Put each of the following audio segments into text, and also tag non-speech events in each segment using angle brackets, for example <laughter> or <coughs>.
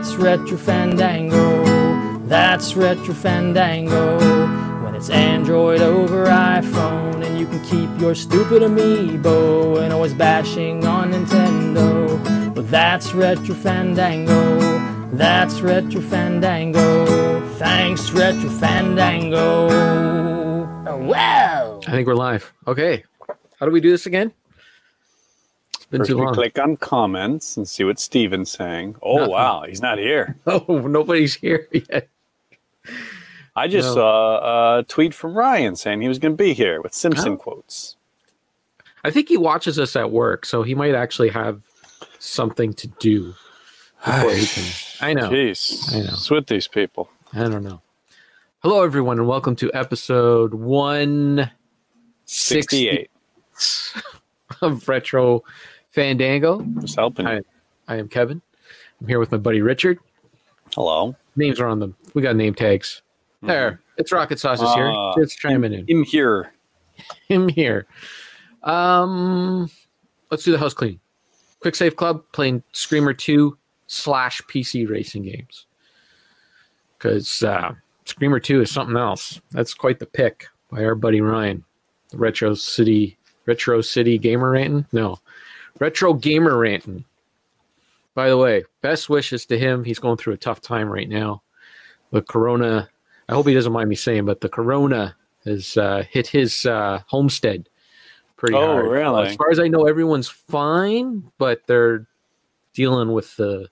That's Retro Fandango. That's Retro Fandango. When it's Android over iPhone, and you can keep your stupid amiibo and always bashing on Nintendo. But that's Retro Fandango. That's Retro Fandango. Thanks, Retro Fandango. Oh, wow. I think we're live. Okay. How do we do this again? Been First too long. click on comments and see what Steven's saying. Oh Nothing. wow, he's not here. <laughs> Oh, nobody's here yet. I just No. saw a tweet from Ryan saying he was going to be here with Simpson Oh. quotes. I think he watches us at work, so he might actually have something to do before he can. <sighs> I know. Jeez, I know. It's with these people. I don't know. Hello, everyone, and welcome to episode 168 <laughs> of Retro Fandango. Just helping. Hi. I am Kevin. I'm here with my buddy Richard. Hello. Names are on them. We got name tags. There. It's Rocket Sauce is here. Ah. Just chiming in. Him here. <laughs> him here. Um, let's do the house clean. Quick Save Club playing Screamer 2 slash PC racing games. Because uh, Screamer 2 is something else. That's quite the pick by our buddy Ryan. The Retro City Retro City Gamer Ranting? No. Retro Gamer Ranting. By the way, best wishes to him. He's going through a tough time right now. The corona, I hope he doesn't mind me saying, but the corona has uh, hit his uh, homestead pretty hard. Oh, hard. really? As far as I know, everyone's fine, but they're dealing with the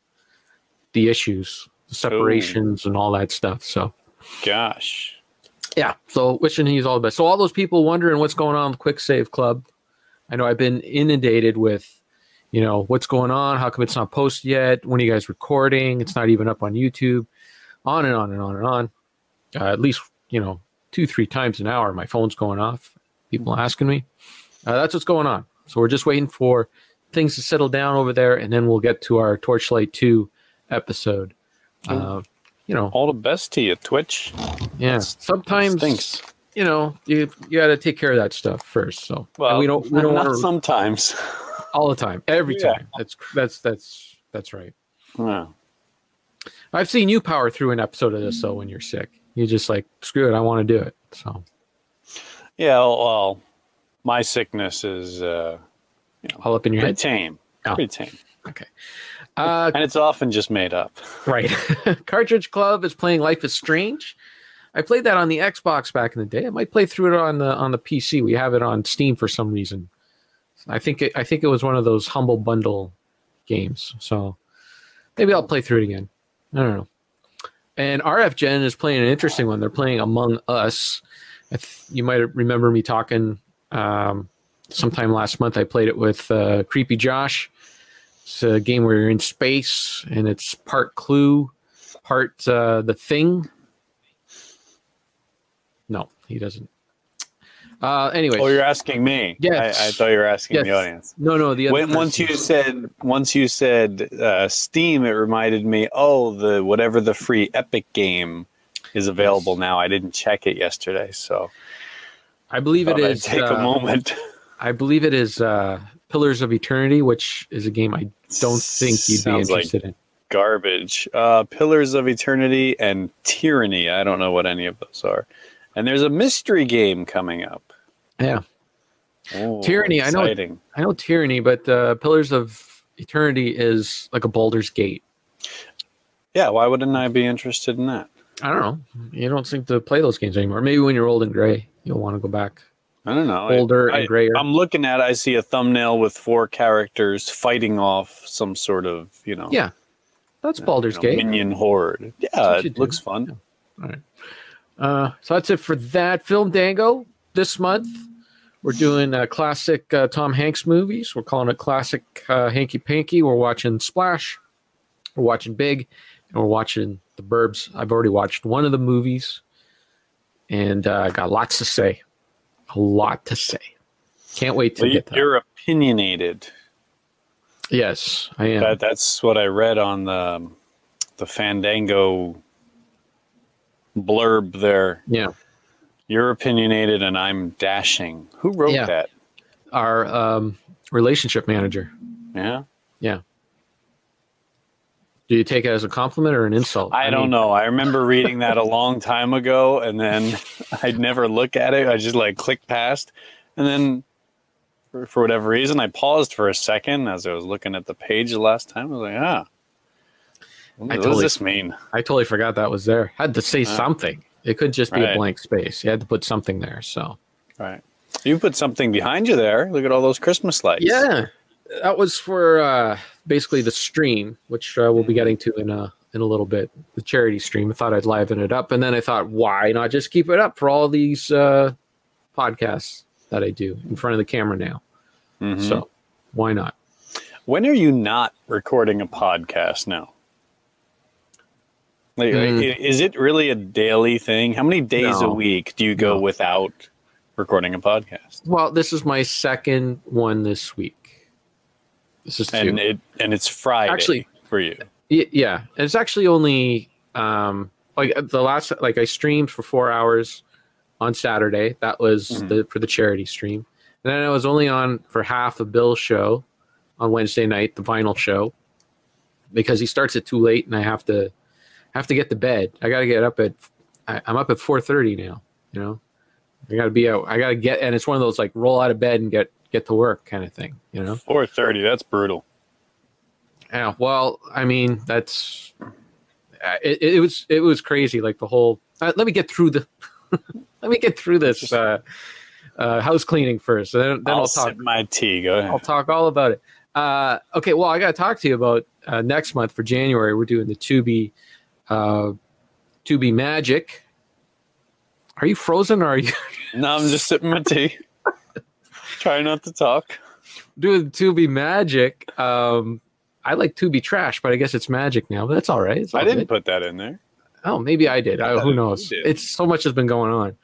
the issues, the separations, and all that stuff. So Gosh. yeah, so wishing he's all the best. So all those people wondering what's going on with Quick Save Club, I know I've been inundated with, you know, what's going on? How come it's not posted yet? When are you guys recording? It's not even up on YouTube. On and on and on and on. Uh, at least you know two three times an hour, my phone's going off. People asking me. Uh, that's what's going on. So we're just waiting for things to settle down over there, and then we'll get to our Torchlight Two episode. Uh, you know, All the best to you, Twitch. yeah. Sometimes Stinks. you know, you you got to take care of that stuff first. So and Well, we don't we don't not want to sometimes. <laughs> all the time, every Yeah. time. That's that's that's that's right. Yeah. I've seen you power through an episode of this though when you're sick. You just like screw it, I want to do it. So Yeah. Well, my sickness is uh, all up in your pretty head. tame. Oh. Pretty tame. Okay. Uh, And it's often just made up. right. <laughs> Cartridge Club is playing Life is Strange. I played that on the Xbox back in the day. I might play through it on the on the PC. We have it on Steam for some reason. I think it, I think it was one of those humble bundle games. So maybe I'll play through it again. I don't know. And RF Gen is playing an interesting one. They're playing Among Us. Th- you might remember me talking um, sometime last month. I played it with uh, Creepy Josh. It's a game where you're in space and it's part Clue, part uh, The Thing. No, he doesn't. Uh, anyway, Oh, you're asking me. Yes. I, I thought you were asking the audience. no, no. The When, once you said once you said uh, Steam, it reminded me. Oh, the whatever the free Epic game is available now. I didn't check it yesterday, so I believe it thought I'd take uh, a moment. I believe it is uh, Pillars of Eternity, which is a game I don't think you'd Sounds be like interested in. Garbage. Uh, Pillars of Eternity and Tyranny. I don't know what any of those are. And there's a mystery game coming up. Yeah, Oh, Tyranny, I know- I know Tyranny, but uh, Pillars of Eternity is like a Baldur's Gate. Yeah, why wouldn't I be interested in that? I don't know. You don't seem to play those games anymore. Maybe when you're old and gray, you'll want to go back. I don't know. Older I, and grayer. I'm looking at. it, I see a thumbnail with four characters fighting off some sort of, you know, Yeah, that's Baldur's you know, Gate. minion horde. Yeah, it do. looks fun. Uh, so that's it for that film Dango this month. We're doing uh, classic uh, Tom Hanks movies. We're calling it classic uh, Hanky Panky. We're watching Splash. We're watching Big, and we're watching The Burbs. I've already watched one of the movies, and uh, I got lots to say. A lot to say. Can't wait to Well, get that. you're opinionated. Yes, I am. That, that's what I read on the the Fandango blurb there. yeah. You're opinionated and I'm dashing. Who wrote Yeah. that? Our um, relationship manager. Yeah. Yeah. Do you take it as a compliment or an insult? I, don't mean, know. I remember reading that a long time ago, and then <laughs> I'd never look at it. I just like click past, and then for, for whatever reason, I paused for a second as I was looking at the page the last time. I was like, ah, what, I totally- does this mean? I totally forgot that was there. I had to say Uh, something. It could just be a blank space. You had to put something there. So Right. You put something behind you there. Look at all those Christmas lights. yeah, that was for uh, basically the stream, which uh, we'll be getting to in a in a little bit. The charity stream. I thought I'd liven it up, and then I thought, why not just keep it up for all these uh, podcasts that I do in front of the camera now? Mhm. So why not? when are you not recording a podcast now? Like, i- Is it really a daily thing? How many days No. a week do you go No. without recording a podcast? Well, this is my second one this week. This is two. And it and it's Friday Actually- for you. Yeah, it's actually only um like the last like I streamed for four hours on Saturday. That was Mhm. the for the charity stream, and then I was only on for half of Bill's show on Wednesday night, the vinyl show, because he starts it too late, and I have to have to get to bed. I got to get up at I, I'm up at four thirty now. You know, I got to be out. I got to get, and it's one of those like roll out of bed and get get to work kind of thing. You know. Four thirty. That's brutal. Yeah, well, I mean, that's uh, it, it was it was crazy. Like the whole. Uh, let me get through the. <laughs> let me get through this uh, uh, house cleaning first, and then, then I'll I'll, talk. sip my tea. Go ahead. I'll talk all about it. Uh, okay, well, I got to talk to you about uh, next month for January. We're doing the Tubi, uh, to be Magic. Are you frozen or are you No, I'm just sipping my tea. <laughs> Try not to talk. doing be Magic? Um, I like to be Trash, but I guess it's Magic now. But that's all right. All I didn't good. put that in there. Oh, maybe I did. I, who knows? It's so much has been going on.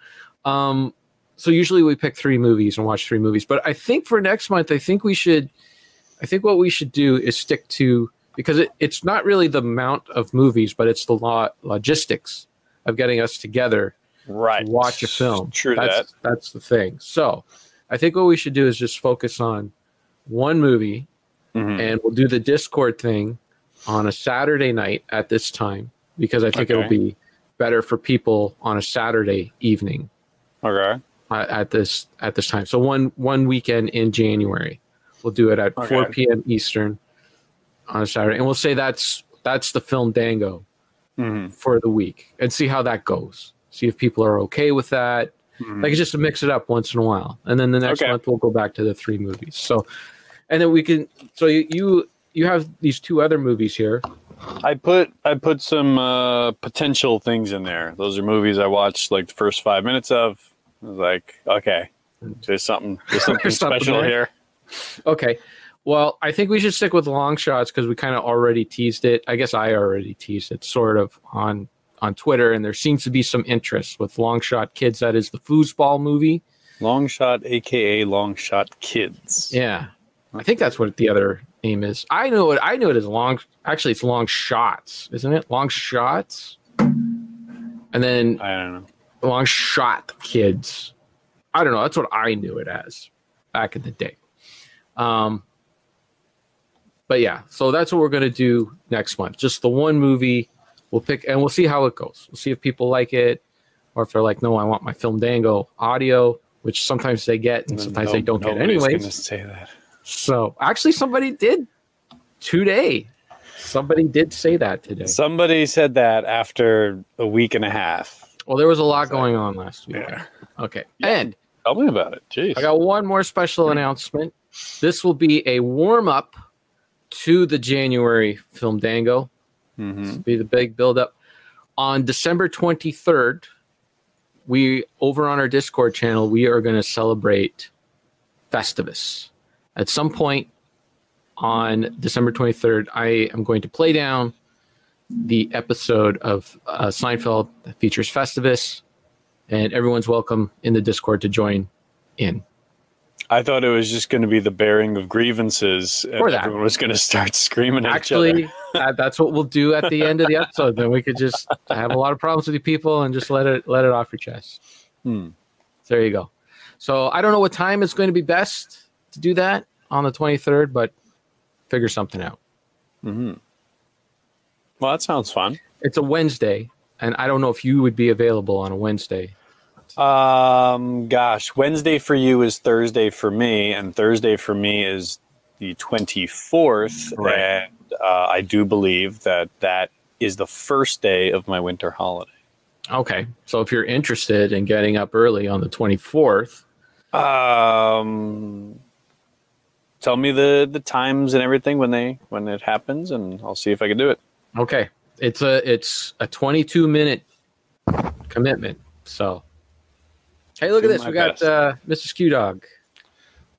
Um, so usually we pick three movies and watch three movies, but I think for next month, I think we should. I think what we should do is stick to because it, it's not really the amount of movies, but it's the lo- logistics of getting us together Right. to watch a film. True that's, that. That's the thing. So I think what we should do is just focus on one movie Mhm. and we'll do the Discord thing on a Saturday night at this time because I think it'll be better for people on a Saturday evening Okay. uh, at this at this time. So one one weekend in January, we'll do it at 4 p.m. Eastern on a Saturday, and we'll say that's that's the film Dango Mhm. for the week, and see how that goes. See if people are okay with that. Mhm. Like just to mix it up once in a while, and then the next Okay. month we'll go back to the three movies. So, and then we can. So you you, you have these two other movies here. I put I put some uh, potential things in there. Those are movies I watched like the first five minutes of. I was like, okay, there's something there's <laughs> something There's something special there. here. Okay. Well, I think we should stick with long shots because we kind of already teased it. I guess I already teased it sort of on on Twitter, and there seems to be some interest with long shot kids. That is the foosball movie. Long shot, aka long shot kids. Yeah, I think that's what the other name is. I know it. I knew it as long. Actually, it's long shots, isn't it? Long shots, and then I don't know. long shot kids. I don't know. That's what I knew it as back in the day. Um, but yeah, so that's what we're gonna do next month. Just the one movie. We'll pick and we'll see how it goes. We'll see if people like it, or if they're like, "No, I want my film Dango audio," which sometimes they get and sometimes they don't get Nobody's anyways. Say that. So actually, somebody did today. Somebody did say that today. Somebody said that after a week and a half. Well, there was a lot going on last week. Yeah. Okay, and Tell me about it. Jeez. I got one more special mm-hmm. announcement. This will be a warm up to the January film Dango. Mhm. Be the big build up. On December 23rd, we over on our Discord channel, we are going to celebrate Festivus. At some point on December 23rd, I am going to play down the episode of uh, Seinfeld that features Festivus, and everyone's welcome in the Discord to join in. I thought it was just going to be the bearing of grievances, and Or that. everyone was going to start <laughs> screaming at each Actually, <laughs> that's what we'll do at the end of the episode. Then we could just have a lot of problems with you people and just let it let it off your chest. Hmm. There you go. So I don't know what time is going to be best to do that on the 23rd, but figure something out. hmm Well, that sounds fun. It's a Wednesday, and I don't know if you would be available on a Wednesday. Um, gosh, Wednesday for you is Thursday for me, and Thursday for me is the 24th. Right. And uh, I do believe that that is the first day of my winter holiday. Okay, so if you're interested in getting up early on the 24th, Um, tell me the the times and everything when they when it happens, and I'll see if I can do it. okay, it's a it's a 22 minute commitment. So, hey, look at this. We got best. uh, Mr. Skew Dog.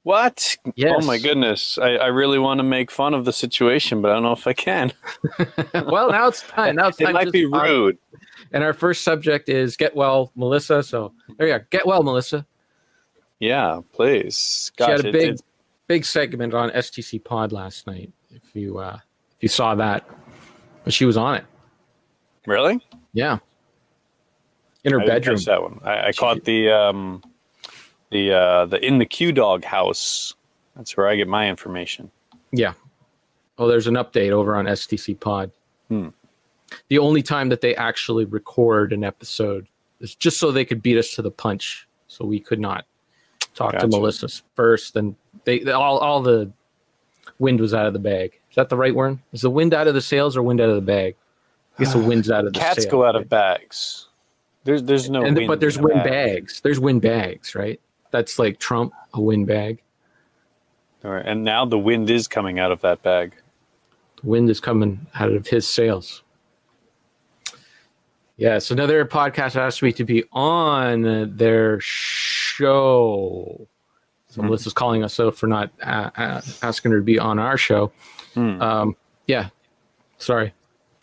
What? Yes. Oh my goodness! I, I really want to make fun of the situation, but I don't know if I can. <laughs> well, now it's time. Now it's time. It might be rude. And our first subject is get well, Melissa. So there you go. Get well, Melissa. Yeah, please. she had Gosh, a it- big, big segment on STC Pod last night. If you uh, if you saw that, but she was on it. really Yeah, in her I bedroom. that one. I, I caught the um, the uh, the in the Q Dog house. That's where I get my information. Yeah. Oh, there's an update over on STC Pod. Hmm. The only time that they actually record an episode is just so they could beat us to the punch, so we could not talk to Gotcha. Melissa first. And they, they all all the wind was out of the bag. Is that the right word? Is the wind out of the sails or wind out of the bag? I guess the <sighs> wind's out of the Cats sail, go out right? of bags. There's there's no and wind but there's in a wind bag. bags. There's wind bags, right? That's like Trump, a wind bag. All right, And now the wind is coming out of that bag. The wind is coming out of his sails. Yes, another podcast asked me to be on their show. So Hmm. Melissa's calling us out for not uh, uh, asking her to be on our show. Hmm. Um, yeah, sorry.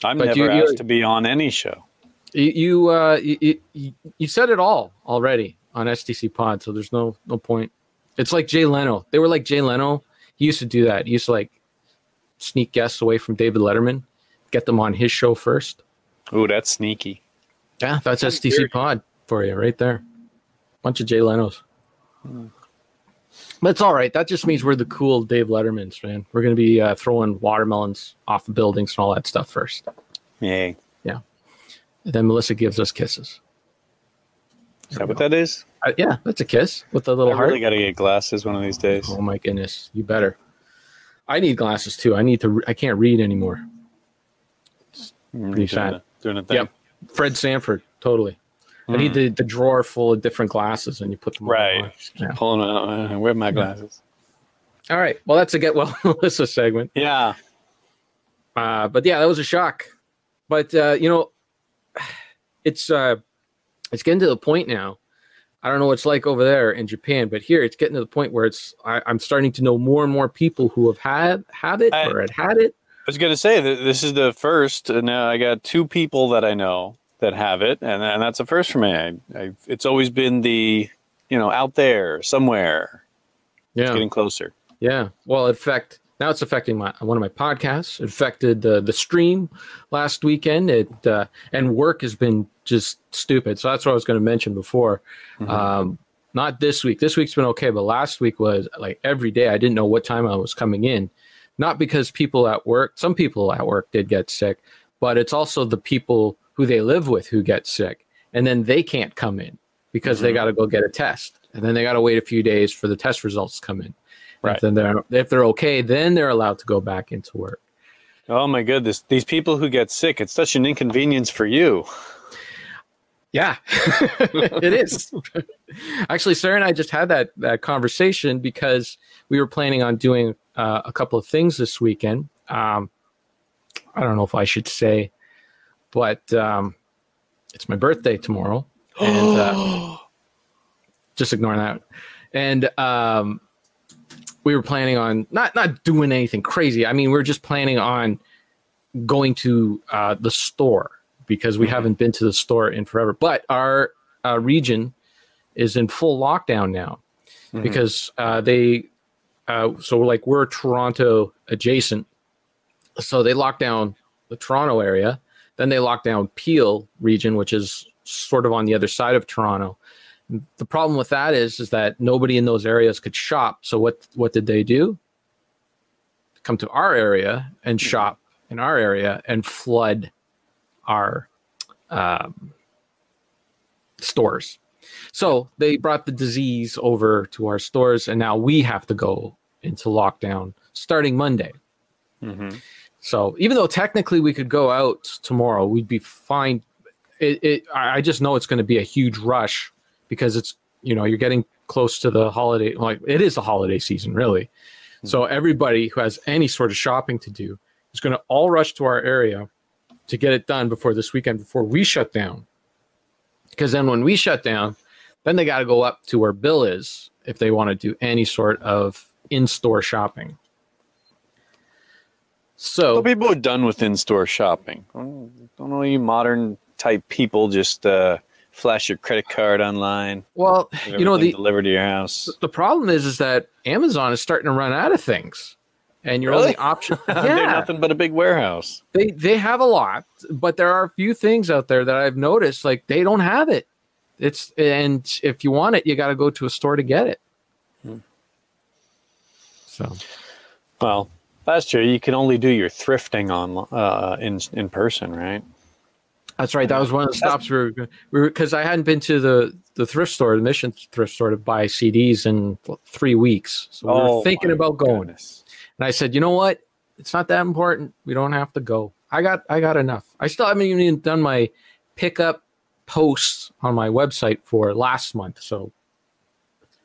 I'm But never you- asked to be on any show. You you, uh, you you you said it all already on STC Pod, so there's no no point. It's like Jay Leno. They were like Jay Leno. He used to do that. He used to like sneak guests away from David Letterman, get them on his show first. Ooh, that's sneaky. Yeah, that's That's STC weird. Pod for you right there. Bunch of Jay Leno's. But it's all right. That just means we're the cool Dave Lettermans, man. We're going to be uh, throwing watermelons off the buildings and all that stuff first. Yay. And then Melissa gives us kisses. Is that what that is? Uh, yeah, that's a kiss with a little I heart. really got to get glasses one of these days. Oh my goodness, you better. I need glasses too. I need to. Re- I can't read anymore. Mm, pretty sad. a- Doing a thing. Yep. Fred Sanford, totally. I need the, the drawer full of different glasses, and you put them all Right. on. Yeah. Pulling out. Uh, where are my glasses? All right. Well, that's a get well <laughs> Melissa segment. Yeah. Uh, but yeah, that was a shock. But uh, you know, it's uh, it's getting to the point now. I don't know what it's like over there in Japan, but here it's getting to the point where it's I, I'm starting to know more and more people who have had have it I- or had had it. I was gonna say that this is the first, and now I got two people that I know that have it, and, and that's a first for me. I, I, it's always been the, you know, out there somewhere, Yeah. getting closer. Yeah. Well, in fact, now it's affecting my one of my podcasts. It affected the the stream last weekend. It uh, and work has been just stupid. So that's what I was going to mention before. Mhm. Um, not this week. This week's been okay, but last week was like every day. I didn't know what time I was coming in. Not because people at work. Some people at work did get sick, but it's also the people who they live with who get sick, and then they can't come in because they Mhm. got to go get a test, and then they got to wait a few days for the test results to come in. Right. If then they're if they're okay, then they're allowed to go back into work. Oh my goodness, these people who get sick, it's such an inconvenience for you. Yeah, <laughs> it is. Actually, Sarah and I just had that that conversation because we were planning on doing uh, a couple of things this weekend. Um, I don't know if I should say, but um, it's my birthday tomorrow, and uh, <gasps> just ignore that. And um, we were planning on not not doing anything crazy. I mean, we are just planning on going to uh, the store because we Mhm. haven't been to the store in forever. But our uh, region is in full lockdown now Mhm. because uh, they uh, so like we're Toronto adjacent, so they lock down the Toronto area. Then they lock down Peel region, which is sort of on the other side of Toronto. The problem with that is is that nobody in those areas could shop. So what what did they do? Come to our area and shop in our area and flood our um, stores. So they brought the disease over to our stores, and now we have to go into lockdown starting Monday. Mm-hmm. So even though technically we could go out tomorrow, we'd be fine. It, it I I just know it's going to be a huge rush because it's you know you're getting close to the holiday. Like it is the holiday season, really. So everybody who has any sort of shopping to do is going to all rush to our area to get it done before this weekend, before we shut down. Because then when we shut down, then they got to go up to where Bill is if they want to do any sort of in-store shopping. So Well, people are done with in-store shopping. Don't don't all you modern type people just uh, flash your credit card online? well, you know the delivered to your house. the problem is is that Amazon is starting to run out of things, and your only Really? option. <laughs> They're yeah, nothing but a big warehouse. they they have a lot, but there are a few things out there that I've noticed like they don't have it. It's and if you want it, you got to go to a store to get it. Hmm. So Well, last year you can only do your thrifting on uh, in in person, right? That's right. That was one of the stops we were we because I hadn't been to the the thrift store, the Mission thrift store, to buy CDs in three weeks. So we were oh thinking about going. goodness. And I said, you know what? It's not that important. We don't have to go. I got I got enough. I still haven't even done my pickup posts on my website for last month, so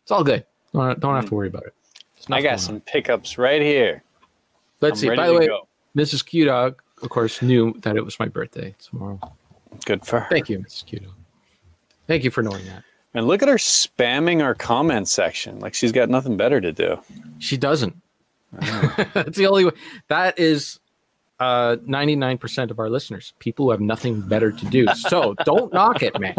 it's all good. Don't, don't have to worry about it. I got some on. pickups right here. Let's I'm see. By the way, go. Mrs. Q Dog, of course, knew that it was my birthday tomorrow. Good for her. Thank you, Mrs. Q Dog. Thank you for knowing that. And look at her spamming our comment section like she's got nothing better to do. She doesn't. <laughs> That's the only way. That is uh, 99% of our listeners, people who have nothing better to do. So <laughs> don't knock it, man.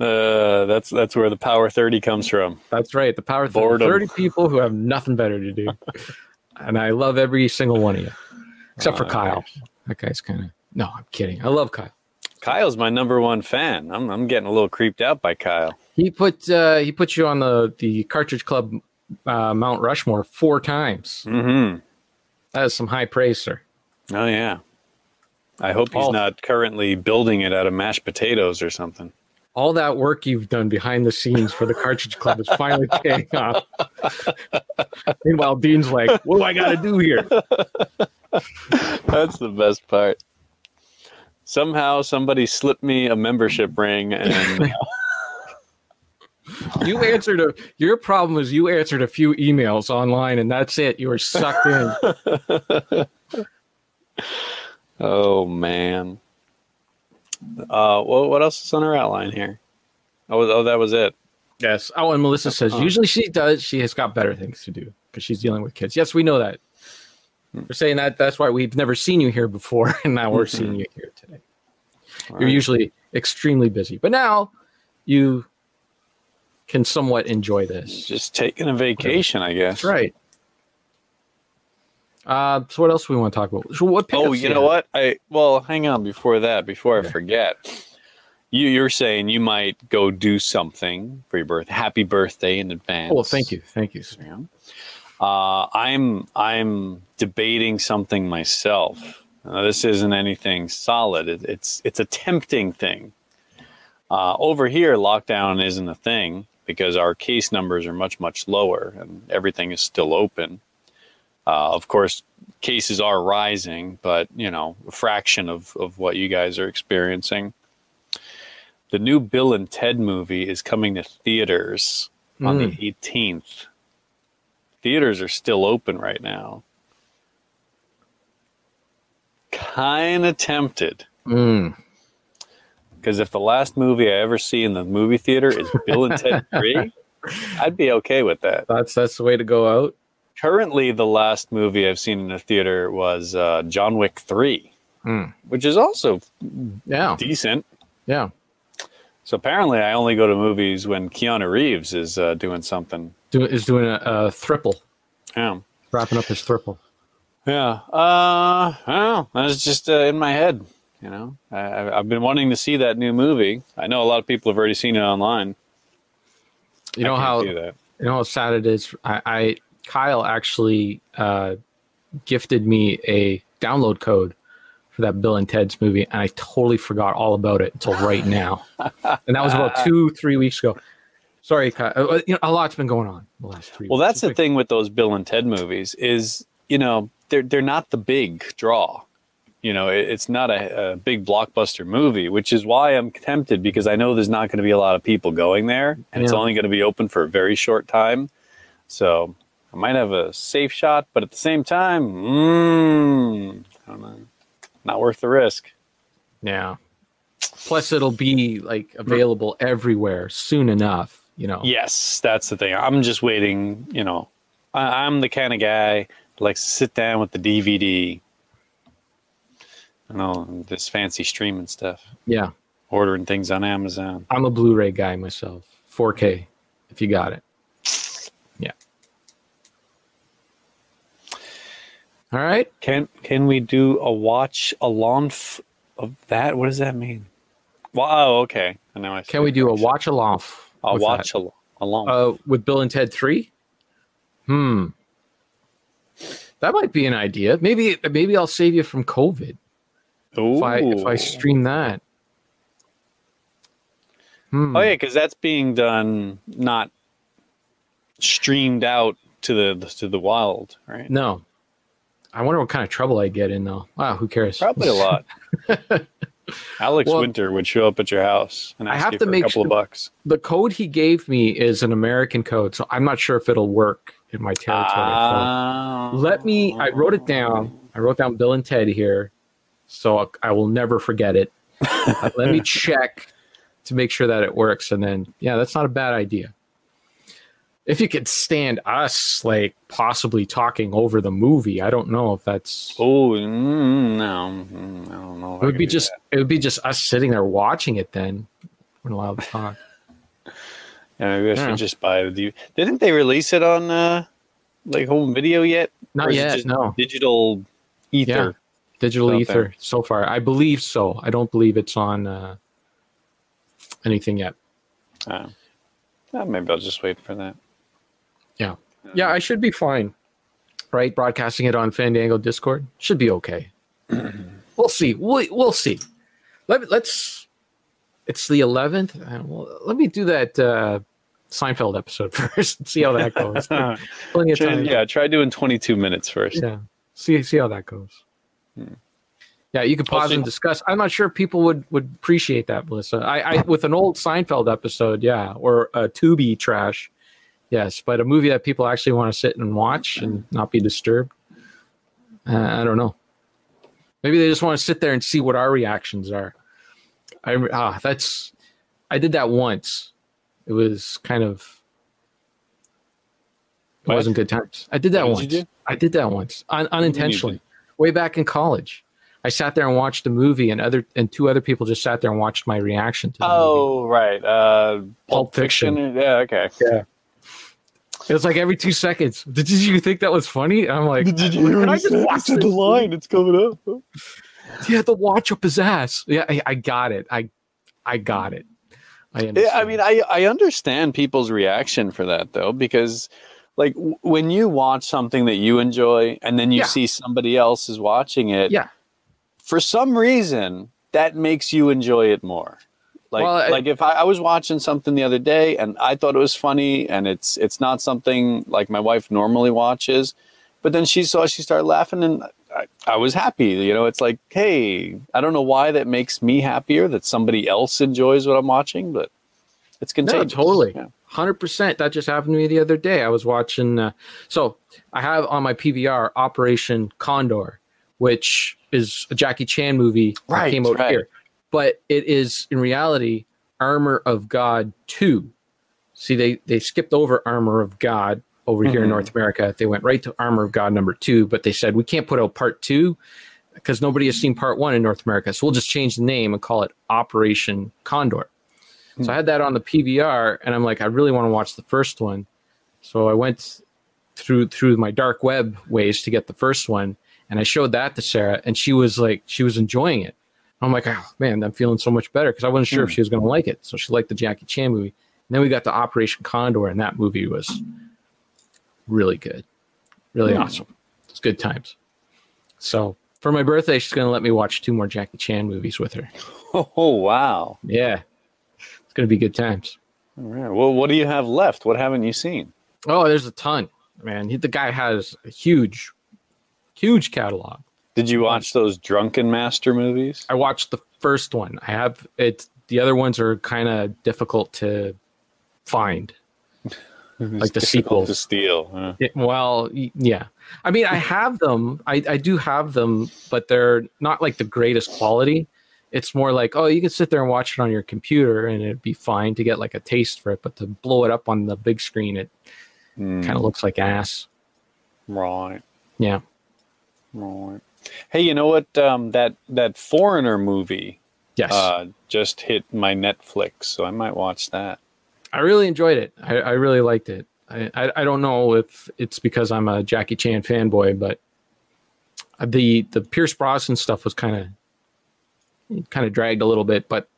Uh, that's that's where the power thirty comes from. That's right. The power of Boredom. 30 people who have nothing better to do. <laughs> and I love every single one of you, except for Oh, Kyle. nice. That guy's kind of, no, I'm kidding. I love Kyle. Kyle's my number one fan. I'm I'm getting a little creeped out by Kyle. He put uh, he put you on the the Cartridge Club uh, Mount Rushmore four times. Mm-hmm. That is some high praise, sir. Oh yeah. I hope he's Oh. not currently building it out of mashed potatoes or something. All that work you've done behind the scenes for the Cartridge Club is finally <laughs> paying off. Meanwhile, Dean's like, "What do I got to do here?" <laughs> That's the best part. Somehow somebody slipped me a membership <laughs> ring and You answered a. Your problem is you answered a few emails online, and that's it. You were sucked in. <laughs> oh man. Uh well, what else is on our outline here? Oh, oh that was it. Yes. Oh, and Melissa says Oh. usually she does. She has got better things to do because she's dealing with kids. Yes, we know that. We're saying that. That's why we've never seen you here before, <laughs> and now we're seeing you here today. All You're right. usually extremely busy, but now you can somewhat enjoy this. just taking a vacation, I guess. That's right. Uh, so what else do we want to talk about? So what? Oh, you know have? what? I well, hang on before that, before Okay. I forget. You you're saying you might go do something for your birth. Happy birthday in advance. Oh, well, thank you, thank you. sir. Yeah. Uh, I'm I'm debating something myself. Uh, this isn't anything solid. It, it's it's a tempting thing. Uh, over here, lockdown isn't a thing because our case numbers are much much lower and everything is still open. Uh, of course, cases are rising, but you know, a fraction of of what you guys are experiencing. The new Bill and Ted movie is coming to theaters on Mm. the 18th theaters are still open right now. Kind of tempted Mm. because if the last movie I ever see in the movie theater is Bill and Ted <laughs> 3, I'd be okay with that. That's that's the way to go out. Currently, the last movie I've seen in a theater was uh, John Wick 3, Mm. which is also Yeah, decent. yeah. So apparently, I only go to movies when Keanu Reeves is uh, doing something. Do, is doing a, a thriple, Yeah. wrapping up his thriple. Yeah. Uh, I don't know. That's just uh, in my head. You know, I, I've been wanting to see that new movie. I know a lot of people have already seen it online. You know how you know how sad it is. I, I Kyle actually uh, gifted me a download code for that Bill and Ted's movie, and I totally forgot all about it until right now. <laughs> and that was about two, three weeks ago. Sorry, Kyle. Uh, you know, a lot's been going on the last three. Well, weeks. that's the thing with those Bill and Ted movies is you know they're they're not the big draw. You know, it, it's not a, a big blockbuster movie, which is why I'm tempted because I know there's not going to be a lot of people going there, and it's only going to be open for a very short time. So I might have a safe shot, but at the same time, mm, don't know, not worth the risk. Yeah. Plus, it'll be like available everywhere soon enough. You know. Yes, that's the thing. I'm just waiting. You know, I, I'm the kind of guy likes to sit down with the DVD. and all this fancy streaming stuff, Yeah. ordering things on Amazon. I'm a Blu-ray guy myself. 4K, if you got it. Yeah. All right. Can can we do a watch along f- of that? What does that mean? Well, oh, okay. I know. I Can we do a watch along? A watch along. uh, with Bill and Ted Three. Hmm. That might be an idea. Maybe maybe I'll save you from COVID if I if I stream that. Hmm. Oh yeah, because that's being done not streamed out to the to the wild, right? No. I wonder what kind of trouble I get in though. Wow, who cares? Probably a lot. <laughs> Alex Well- Winter would show up at your house and I ask have you to for a make couple of bucks. the code he gave me is an American code, so I'm not sure if it'll work in my territory. So Ah. let me. I wrote it down. I wrote down Bill and Ted here, so I will never forget it. Uh, let me <laughs> check to make sure that it works, and then yeah, that's not a bad idea. If you could stand us like possibly talking over the movie, I don't know if that's. Oh mm, no, mm, I don't know. It would be just. It would be just us sitting there watching it. Then we're allowed to talk. Yeah, maybe I should Yeah. just buy the. Didn't they release it on uh, like home video yet? Not yet. just No. Digital ether. digital ether there. so far i believe so i don't believe it's on uh, anything yet Uh, uh, maybe I'll just wait for that. yeah yeah i should be fine right broadcasting it on fandango discord should be okay <clears throat> we'll see we'll, we'll see Let, let's it's the 11th Uh, well, let me do that uh seinfeld episode <laughs> first and see how that goes. <laughs> Plenty of time. yeah, try doing 22 minutes first. yeah see see how that goes. Yeah you could pause Also- and discuss. I'm not sure if people would would appreciate that melissa. I i with an old seinfeld episode yeah or a tubi trash yes but a movie that people actually want to sit and watch and not be disturbed uh, i don't know. Maybe they just want to sit there and see what our reactions are i ah that's i did that once it was kind of it What? wasn't good times i did that What once did you i did that once un- unintentionally way back in college i sat there and watched a movie and other and two other people just sat there and watched my reaction to the movie. Oh, right. Uh, Pulp Fiction. Yeah, okay. Yeah. it was like every two seconds did you think that was funny i'm like "Can I just watch the line? It's coming up. He had to watch up his ass yeah i, I got it i i got it I, Yeah, I mean, I, I understand people's reaction for that though, because like w- when you watch something that you enjoy and then you Yeah. see somebody else is watching it, Yeah. for some reason that makes you enjoy it more. Like, Well, I- like if I, I was watching something the other day and I thought it was funny and it's it's not something like my wife normally watches, but then she saw she started laughing and I, I was happy. You know, it's like, hey, I don't know why that makes me happier that somebody else enjoys what I'm watching, but it's contagious. totally. Yeah. Hundred percent. That just happened to me the other day. I was watching. Uh, so I have on my PVR Operation Condor, which is a Jackie Chan movie that Right, came out right. here, but it is in reality Armor of God Two. See, they they skipped over Armor of God over here in Mhm. North America. They went right to Armor of God number two, but they said we can't put out part two because nobody has seen part one in North America. So we'll just change the name and call it Operation Condor. So I had that on the PVR, and I'm like, I really want to watch the first one. So I went through through my dark web ways to get the first one, and I showed that to Sarah, and she was like, she was enjoying it. I'm like, oh man, I'm feeling so much better because I wasn't sure if she was going to like it. So she liked the Jackie Chan movie. And then we got to Operation Condor, and that movie was really good, really awesome. It's good times. So for my birthday, she's gonna let me watch two more Jackie Chan movies with her. <laughs> Oh wow! Yeah, it's gonna be good times. All right. Well, what do you have left? What haven't you seen? Oh, there's a ton, man. He, the guy has a huge, huge catalog. Did you watch those Drunken Master movies? I watched the first one. I have it. The other ones are kind of difficult to find. <laughs> Like the sequels. to steal. It- well, yeah. I mean, I have them. I, I do have them, but they're not like the greatest quality. It's more like, oh, you can sit there and watch it on your computer and it'd be fine to get like a taste for it, but to blow it up on the big screen, it Hmm, kind of looks like ass. right. Yeah. Right. Hey, you know what? Um, that that Foreigner movie Yes. uh, just hit my Netflix, so I might watch that. I really enjoyed it. I, I really liked it. I, I I don't know if it's because I'm a Jackie Chan fanboy, but the the Pierce Brosnan stuff was kind of kind of dragged a little bit, but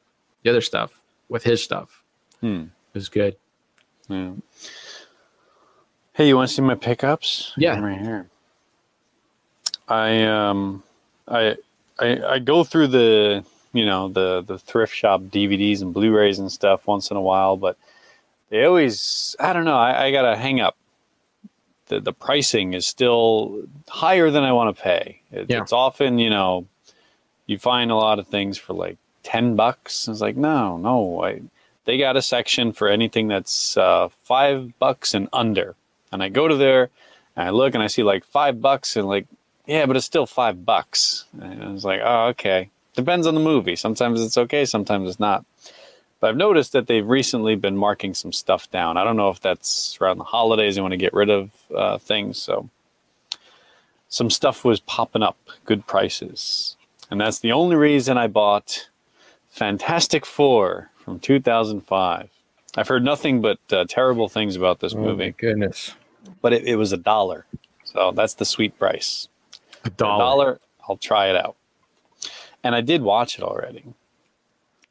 the other stuff with his stuff Hmm. was good. Yeah. Hey, you want to see my pickups? Yeah. I'm right here. I um, I I I go through the you know the the thrift shop DVDs and Blu-rays and stuff once in a while, but they always I don't know. I, I got a hang up. The the pricing is still higher than I want to pay. It, Yeah. It's often you know you find a lot of things for like ten bucks. It's like no, no. I they got a section for anything that's uh, five bucks and under. And I go to there and I look and I see like five bucks and like, yeah, but it's still five bucks. And I was like, oh, okay. Depends on the movie. Sometimes it's okay, sometimes it's not. But I've noticed that they've recently been marking some stuff down. I don't know if that's around the holidays. They want to get rid of uh, things. So some stuff was popping up, good prices. And that's the only reason I bought Fantastic Four from 2005. I've heard nothing but uh, terrible things about this Oh my movie, goodness, but it, it was a dollar. So that's the sweet price. a For a dollar. dollar, I'll try it out. And I did watch it already.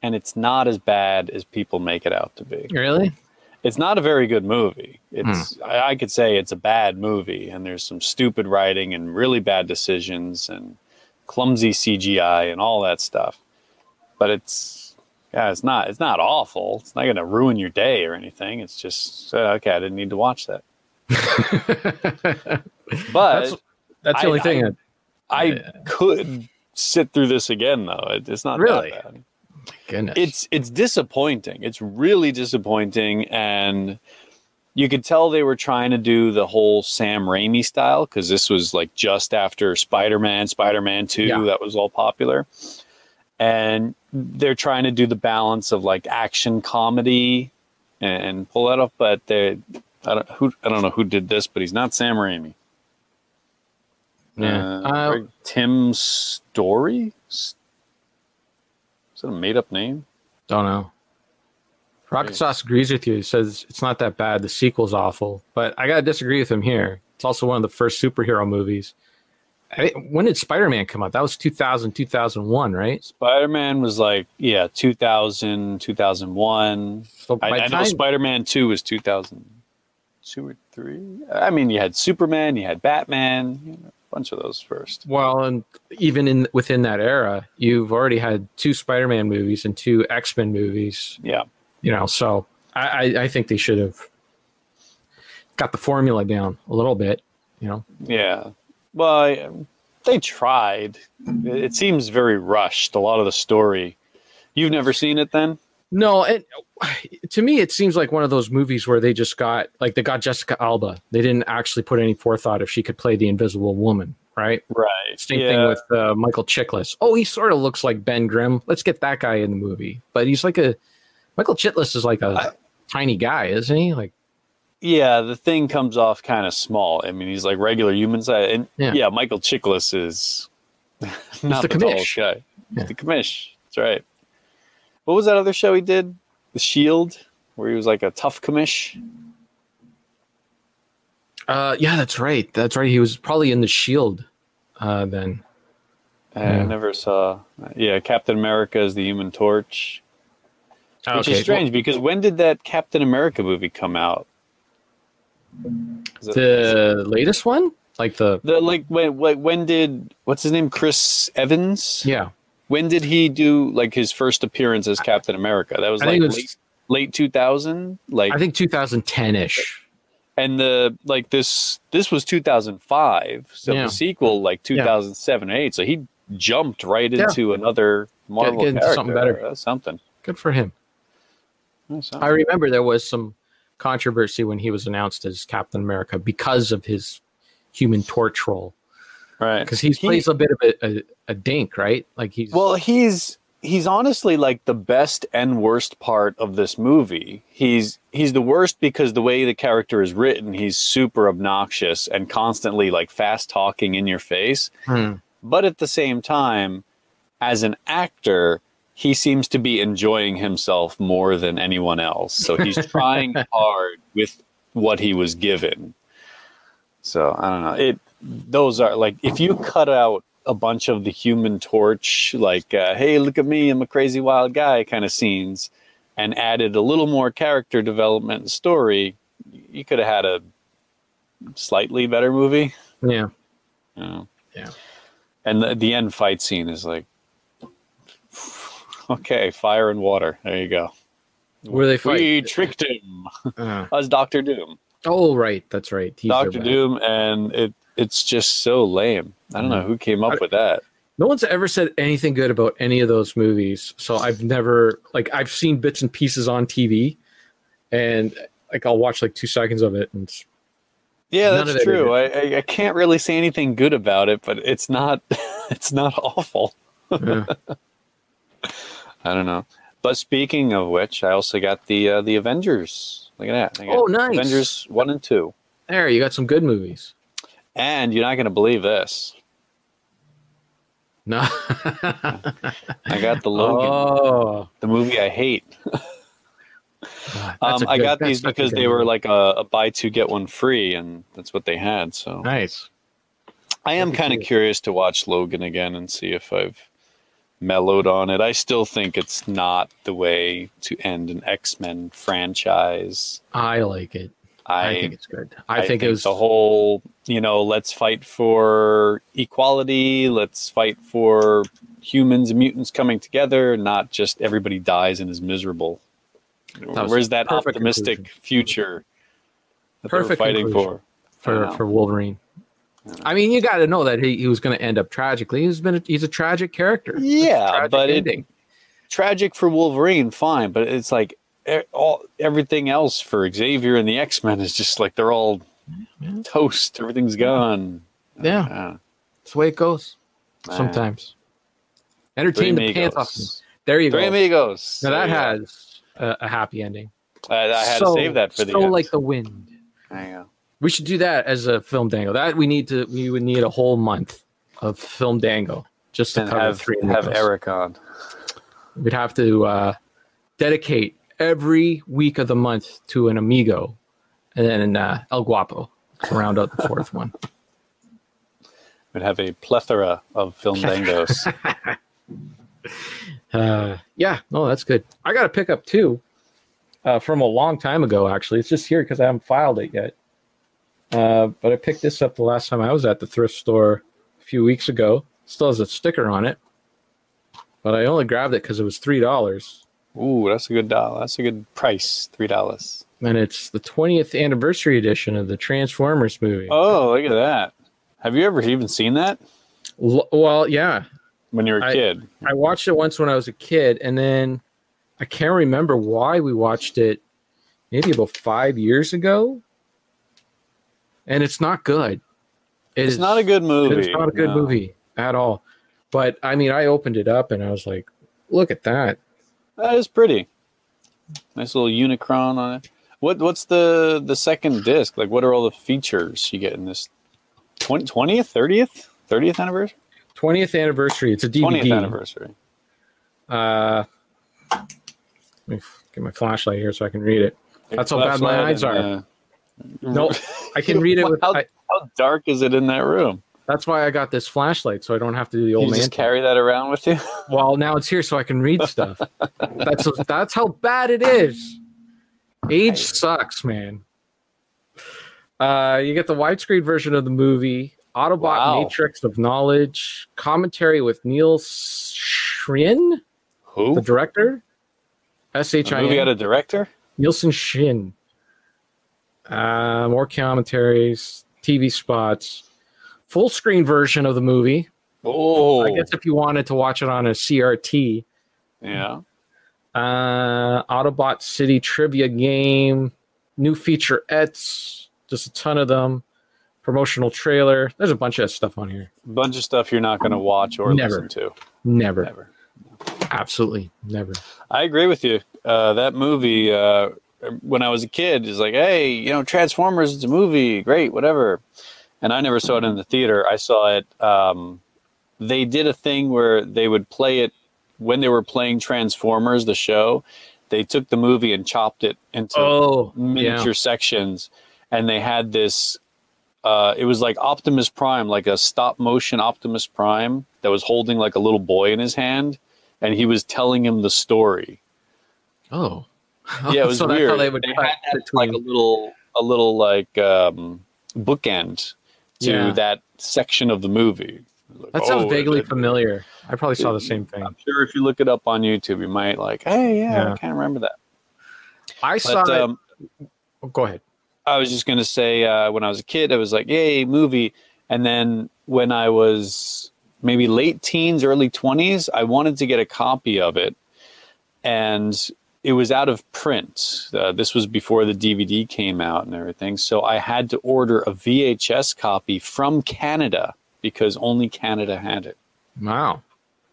And it's not as bad as people make it out to be. Really? It's not a very good movie. Hmm. It's I, I could say it's a bad movie, and there's some stupid writing and really bad decisions and clumsy CGI and all that stuff. But it's yeah, it's not it's not awful. It's not going to ruin your day or anything. It's just uh, okay. I didn't need to watch that. <laughs> But that's that's the I- only thing. I- that- I could sit through this again though. It, it's not Really? that bad. Goodness. It's it's disappointing. It's really disappointing, and you could tell they were trying to do the whole Sam Raimi style because this was like just after Spider Man, Spider Man Two, Yeah. that was all popular, and they're trying to do the balance of like action comedy and, and pull that off. But they, I don't who I don't know who did this, but he's not Sam Raimi. yeah. Uh, Uh, Tim Story. Is that a made up name? Don't know. Rocket Yeah. Sauce agrees with you. He says it's not that bad. The sequel's awful, but I gotta disagree with him here. It's also one of the first superhero movies. I, when did Spider Man come out? That was 2000, 2001, right? Spider Man was like, yeah, 2000, 2001. So I, I know Spider Man 2 was 2002 or 3. I mean, you had Superman, you had Batman, you know, bunch of those first. Well, and even in within that era, you've already had two Spider Man movies and two X Men movies. Yeah. You know, so I, I, I think they should have got the formula down a little bit. You know, Yeah. Well, I, they tried. It seems very rushed, a lot of the story. You've never seen it then? No, and to me, it seems like one of those movies where they just got like they got Jessica Alba. They didn't actually put any forethought if she could play the Invisible Woman, right? Right. Same thing with uh, Michael Chiklis. Oh, he sort of looks like Ben Grimm. Let's get that guy in the movie. But he's like a Michael Chiklis is like a I- tiny guy, isn't he? Like Yeah, the thing comes off kind of small. I mean, he's like regular human size. And Yeah. yeah, Michael Chiklis is <laughs> not the the, commish. guy. Yeah. the commish. That's right. What was that other show he did? The Shield, where he was like a tough commish. Uh, yeah, that's right. That's right. He was probably in the Shield uh, then. I Yeah. never saw. Yeah, Captain America is the Human Torch, which Okay, is strange because when did that Captain America movie come out? Is well, it- the latest one, Like the The like when when when did what's his name Chris Evans? yeah. When did he do like his first appearance as Captain America? That was I like was- late late 2000. Like I think 2010 ish. and the like this this was 2005. So Yeah. the sequel like 2007 or 8. So he jumped right Yeah. into another Marvel get into character. something better. Something. Good for him. I remember there was some controversy when he was announced as Captain America because of his Human Torch role. Right. Because he He- plays a bit of a, a, a dink, right? Like he's Well, he's he's honestly like the best and worst part of this movie. He's he's the worst because the way the character is written, he's super obnoxious and constantly like fast talking in your face. Hmm. But at the same time, as an actor, he seems to be enjoying himself more than anyone else. So he's <laughs> trying hard with what he was given. So I don't know. It those are like if you cut out a bunch of the human torch like uh, hey look at me i'm a crazy wild guy kind of scenes and added a little more character development and story you could have had a slightly better movie yeah. you know? Yeah. and the, the end fight scene is like okay fire and water there you go Where they fight. we tricked him Uh, as dr doom oh, right. That's right. He's dr doom and it it's just so lame i don't know who came up with that No one's ever said anything good about any of those movies. So I've never like I've seen bits and pieces on TV, and like I'll watch like two seconds of it, and Yeah, that's true. I, I can't really say anything good about it, but it's not <laughs> it's not awful. yeah. <laughs> I don't know. But speaking of which, I also got the uh, the Avengers. Look at that. Oh, nice. Avengers one and two, there you got some good movies. And you're not going to believe this. No. <laughs> I got the Logan, oh, the movie I hate. <laughs> Um, a I good- got these because they were like a, a buy two get one free, and that's what they had. So nice. I am kind of curious to watch Logan again and see if I've mellowed on it. I still think it's not the way to end an X Men franchise. I like it. I, I, think it's good. I, think, it was the whole, you know, let's fight for equality, let's fight for humans and mutants coming together, not just everybody dies and is miserable. Where's that optimistic conclusion. future that Perfect they're fighting for? For for Wolverine. I mean, you got to know that he, he was going to end up tragically. He's been a, he's a tragic character. A Yeah, tragic but it, tragic for Wolverine, fine, but it's like all everything else for Xavier and the X Men is just like they're all Yeah. toast. Everything's gone. yeah, Uh, that's the way it goes. Sometimes Three entertain the pants off. There you Three go. amigos. Now that There you go. has a, a happy ending. I, I had so, to save that for the so like the wind. There you go. We should do that as a film dangle. That we need to. We would need a whole month of film dangle just to And cover have, three. have. Eric on. We'd have to uh, dedicate every week of the month to an amigo, and then uh, El Guapo to round out the fourth one. <laughs> We'd have a plethora of film dangos. <laughs> Uh, yeah, no, that's good. I got to pick up two uh, from a long time ago. Actually, it's just here because I haven't filed it yet. Uh, but I picked this up the last time I was at the thrift store a few weeks ago. Still has a sticker on it, but I only grabbed it because it was three dollars, Ooh, that's a good dollar. That's a good price. Three dollars. and it's the 20th anniversary edition of the Transformers movie. Oh, look at that. Have you ever even seen that L- well, yeah, when you were a I- kid? I watched it once when I was a kid, and then I can't remember why we watched it. Maybe about five years ago, and it's not good. It It's is- not a good movie. It's not a good no. movie at all. But I mean, I opened it up and I was like, "Look at that!" That is pretty. Nice little Unicron on it. What what's the the second disc? Like what are all the features you get in this 20, 20th, 30th? 30th anniversary? Twentieth anniversary. It's a DVD. 20th anniversary. Uh, let me get my flashlight here so I can read it. That's how bad my eyes and, are. uh, No, I can read it <laughs> with. how, I, how dark is it in that room? That's why I got this flashlight so I don't have to do the old You man. just carry that around with you? <laughs> Well, now it's here so I can read stuff. that's that's how bad it is. Age sucks, man. Uh, you get the widescreen version of the movie Autobot Wow. Matrix of Knowledge, commentary with Neil Shrien, Who? the director. S H I movie had a director? Nelson Shin. Uh, more commentaries, TV spots, full screen version of the movie. Oh, I guess if you wanted to watch it on a CRT. yeah. Uh, Autobot City trivia game, new featurettes, just a ton of them. Promotional trailer. There's a bunch of stuff on here. bunch of stuff you're not going to watch or Never. listen to. Never, Never. absolutely never. I agree with you. Uh, that movie, uh, when I was a kid, is like, hey, you know, Transformers, it's a movie, great, whatever. And I never saw it in the theater. I saw it. Um, they did a thing where they would play it when they were playing Transformers, the show. They took the movie and chopped it into Oh, miniature yeah. sections, and they had this. Uh, it was like Optimus Prime, like a stop motion Optimus Prime that was holding like a little boy in his hand, and he was telling him the story. Oh, Yeah, it <laughs> was so weird. They would They had that like a little, a little like um, bookend to Yeah. that section of the movie. Like, that sounds oh, vaguely it- familiar. I probably saw the same thing. I'm sure if you look it up on YouTube, you might like, hey, yeah, Yeah. I can't remember that. I saw But it. um, oh, go ahead. I was just gonna say uh, when I was a kid, I was like, "Yay, movie!" And then when I was maybe late teens, early twenties, I wanted to get a copy of it, and it was out of print. Uh, this was before the DVD came out and everything, so I had to order a VHS copy from Canada because only Canada had it. Wow,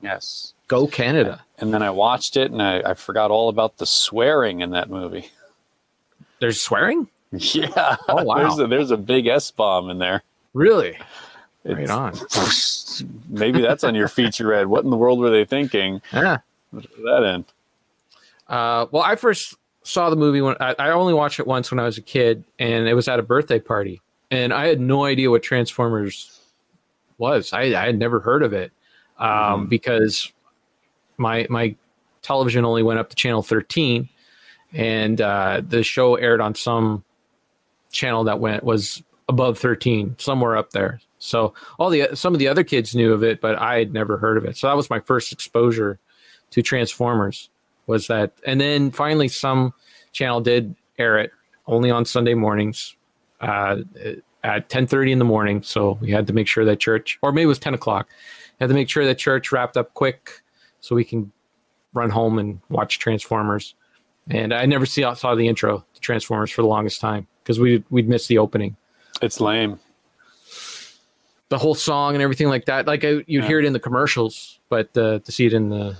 Yes. go Canada. And then I watched it, and I, I forgot all about the swearing in that movie. There's swearing. <laughs> Yeah. Oh, wow. There's a, there's a big S bomb in there. Really? Right on. <laughs> Maybe that's on your feature ed. What in the world were they thinking? Yeah. Put that in. Uh, well, I first saw the movie when I, I only watched it once when I was a kid, and it was at a birthday party, and I had no idea what Transformers was. I, I had never heard of it um, because my my television only went up to channel thirteen, and uh, the show aired on some channel that went was above thirteen, somewhere up there. So all the some of the other kids knew of it, but I had never heard of it. So that was my first exposure to Transformers was that and then finally some channel did air it only on sunday mornings uh, at 10.30 in the morning so we had to make sure that church or maybe it was 10 o'clock had to make sure that church wrapped up quick so we can run home and watch transformers and i never see, saw the intro to transformers for the longest time because we, we'd missed the opening It's lame. the whole song and everything like that like I, you'd Yeah. hear it in the commercials but uh, to see it in the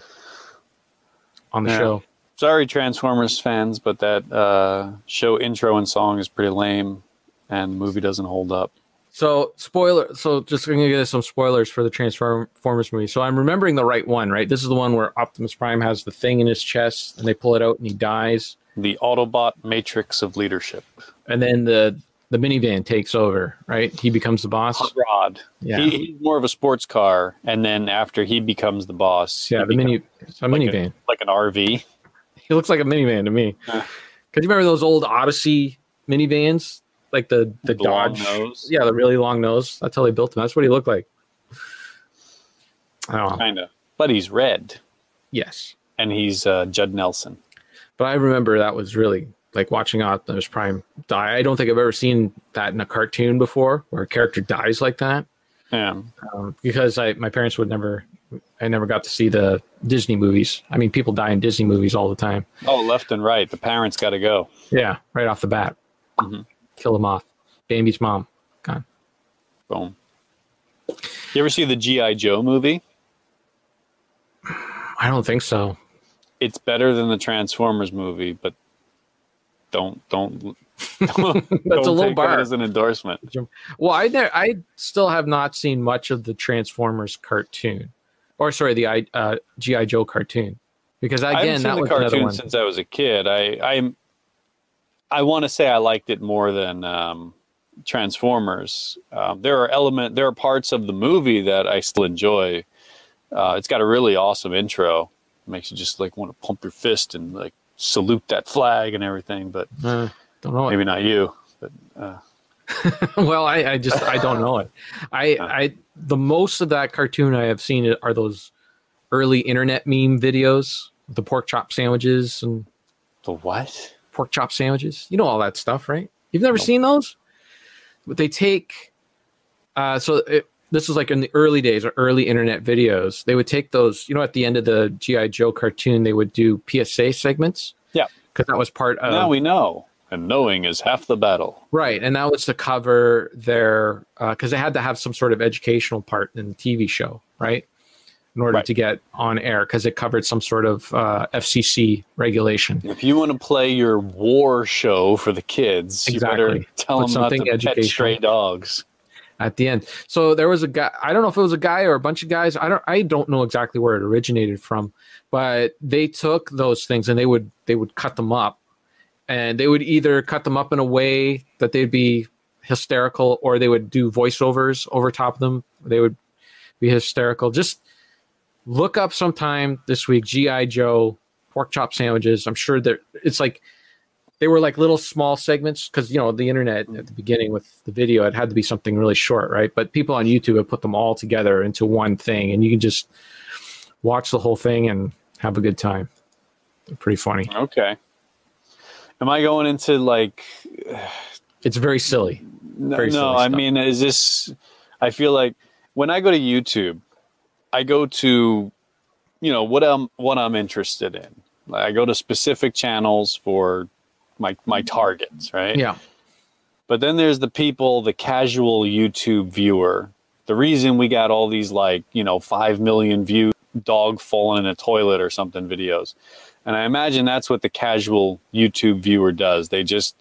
on the Yeah. show Sorry, Transformers fans, but that uh, show intro and song is pretty lame, and the movie doesn't hold up. So spoiler. So just going to give some spoilers for the Transformers movie. So I'm remembering the right one, right? This is the one where Optimus Prime has the thing in his chest, and they pull it out, and he dies, The Autobot Matrix of Leadership. and then the the minivan takes over, right? He becomes the boss. Hot Rod. Yeah, He, he's more of a sports car, and then after he becomes the boss, yeah. The mini, a like minivan. A, like an RV. He looks like a minivan to me. Yeah. Cause you remember those old Odyssey minivans, like the the, The Dodge. nose. Yeah, the really long nose. That's how they built him. That's what he looked like. Oh, Kind of. But he's red, yes. and he's uh, Judd Nelson. But I remember that was really like watching Optimus Prime die. I don't think I've ever seen that in a cartoon before, where a character dies like that. Yeah. Um, because I my parents would never, I never got to see the Disney movies. I mean, people die in Disney movies all the time. Oh, left and right. The parents got to go. Yeah, right off the bat, Mhm. kill them off. Bambi's mom gone. Boom. You ever see the GI Joe movie? I don't think so. It's better than the Transformers movie, but don't don't. <laughs> don't That's a low take bar. That as an endorsement. Well, I ne- I still have not seen much of the Transformers cartoon, or sorry, the I- uh, GI Joe cartoon, because I again, haven't that seen the cartoon one. since I was a kid. I I'm I want to say I liked it more than um, Transformers. Um, there are element there are parts of the movie that I still enjoy. Uh, it's got a really awesome intro. makes you just like want to pump your fist and like salute that flag and everything. But Uh, don't know. maybe not you. But uh, <laughs> well, I, I just I don't know it. <laughs> I I the most of that cartoon I have seen are those early internet meme videos, the pork chop sandwiches and The what? pork chop sandwiches. You know all that stuff, right? You've never seen those? But they take uh so it, this is like in the early days or early internet videos. They would take those, you know, at the end of the GI Joe cartoon, they would do PSA segments. Yeah. Because that was part of now we know, and knowing is half the battle. Right, and that was to cover their because they had to have some sort of educational part in the TV show, right? In order Right. to get on air, because it covered some sort of uh, FCC regulation. If you want to play your war show for the kids, you better tell Put them not to something pet stray dogs. At the end, so there was a guy. I don't know if it was a guy or a bunch of guys. I don't. I don't know exactly where it originated from, but they took those things and they would they would cut them up, and they would either cut them up in a way that they'd be hysterical, or they would do voiceovers over top of them. They would be hysterical. Just look up sometime this week GI Joe pork chop sandwiches. I'm sure that it's like they were like little small segments because you know the internet at the beginning with the video it had to be something really short, right? But people on YouTube have put them all together into one thing, and you can just watch the whole thing and have a good time. They're pretty funny. Okay. Am I going into like It's very silly. No, Very no I mean, is this? I feel like when I go to YouTube, I go to, you know, what I'm what I'm interested in. I go to specific channels for my my targets, right? Yeah, But then there's the people, the casual YouTube viewer. The reason we got all these like, you know, five million view dog falling in a toilet or something videos. And I imagine that's what the casual YouTube viewer does. They just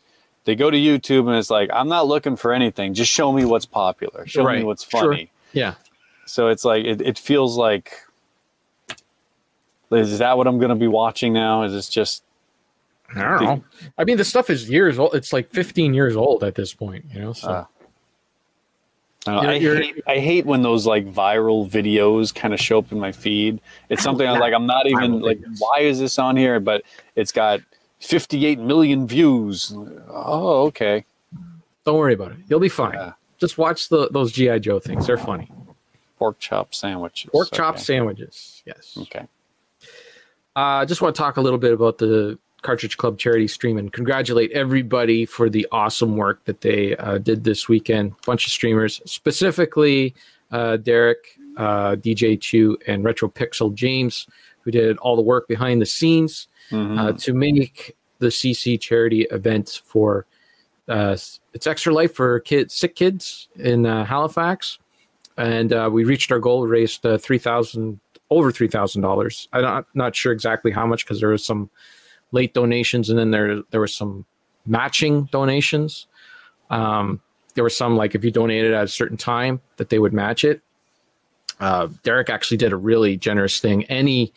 they go to YouTube and it's like, I'm not looking for anything. Just show me what's popular. Show me Right. what's Sure. funny. yeah. So it's like it, it feels like is that what I'm gonna be watching now? Is this just I don't know. I mean, the stuff is years old. It's like 15 years old at this point, you know. So Uh, I, know, I hate, I hate when those like viral videos kind of show up in my feed. It's something I'm like I'm not even like videos. why is this on here? But it's got 58 million views. Oh, okay. don't worry about it. You'll be fine. Yeah. Just watch the those GI Joe things. They're funny. Pork chop sandwiches. Pork chop okay. sandwiches. Yes. Okay. I uh, just want to talk a little bit about the Cartridge Club charity stream and congratulate everybody for the awesome work that they uh, did this weekend. bunch of streamers, specifically uh, Derek, uh, DJ Chew, and Retro Pixel James, who did all the work behind the scenes Mhm. uh, to make the CC charity event for uh, it's extra life for kids, sick kids in uh, Halifax, and uh, we reached our goal. Raised uh, three thousand over three thousand dollars. I'm not not sure exactly how much because there was some late donations and then there there was some matching donations. Um, there was some like if you donated at a certain time that they would match it. Uh, Derek actually did a really generous thing. Any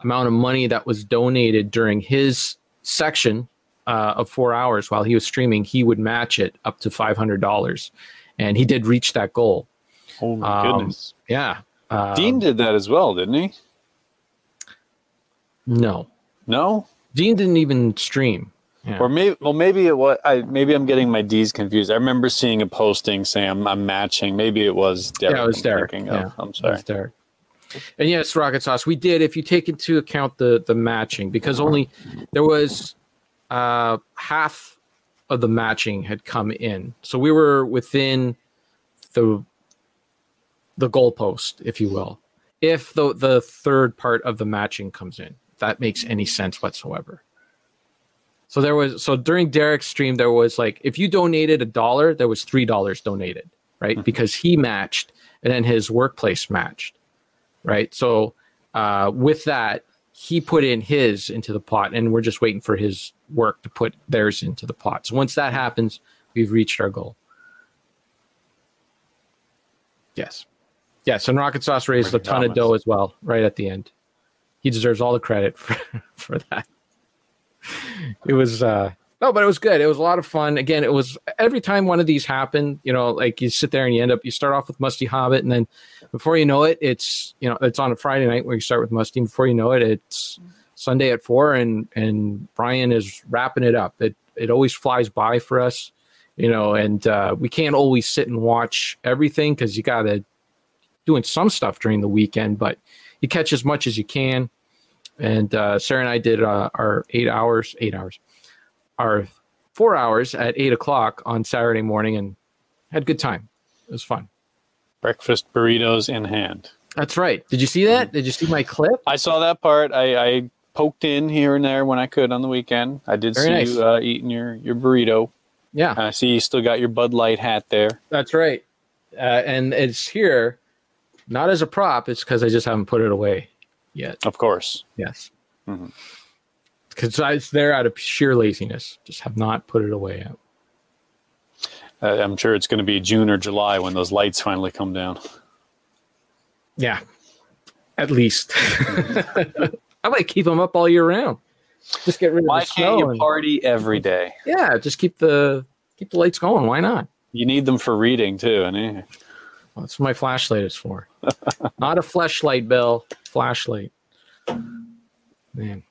amount of money that was donated during his section uh, of four hours while he was streaming, he would match it up to five hundred dollars, and he did reach that goal. Oh my Um, goodness. Yeah, um, Dean did that as well, didn't he? No, No. Dean didn't even stream. Yeah. Or maybe, well, maybe it was. I maybe I'm getting my D's confused. I remember seeing a posting saying I'm, I'm matching. Maybe it was Derek. yeah, it was I'm Derek. Yeah. I'm it sorry. was Derek. And yes, rocket sauce. We did. If you take into account the the matching, because only there was uh, half of the matching had come in, so we were within the the goalpost, if you will. If the the third part of the matching comes in, if that makes any sense whatsoever. So there was so during Derek's stream there was like if you donated a dollar, there was three dollars donated, right? Because he matched and then his workplace matched, right? So uh, with that, he put in his into the pot, and we're just waiting for his work to put theirs into the pot. So once that happens, we've reached our goal. Yes, yes, and Rocket Sauce raised a ton of dough as well, right at the end. He deserves all the credit <laughs> for for that. It was uh no but it was good. It was a lot of fun. Again it was every time one of these happened you know like you sit there and you end up you start off with musty hobbit and then before you know it it's you know it's on a friday night where you start with musty. And before you know it it's sunday at four and and brian is wrapping it up. It it always flies by for us you know, and uh, we can't always sit and watch everything because you got to doing some stuff during the weekend, but you catch as much as you can. And uh, Sarah and I did uh, our eight hours, eight hours, our four hours at eight o'clock on Saturday morning, and had a good time. It was fun. Breakfast burritos in hand. That's right. Did you see that? Did you see my clip? I saw that part. I, I poked in here and there when I could on the weekend. I did Very see nice. you uh, eating your, your burrito. Yeah, I see you still got your Bud Light hat there. that's right. Uh, and it's here, not as a prop. It's because I just haven't put it away yet. Of course. Yes. Mhm. Because it's there out of sheer laziness. Just have not put it away yet. Uh, I'm sure it's going to be June or July when those lights finally come down. Yeah, at least. <laughs> I might keep them up all year round. Just get rid of Why the can't you and- party every day? yeah, just keep the keep the lights going. Why not? You need them for reading too. And eh, Well, that's what my flashlight is for. <laughs> not a flashlight, Bill. Flashlight. Man.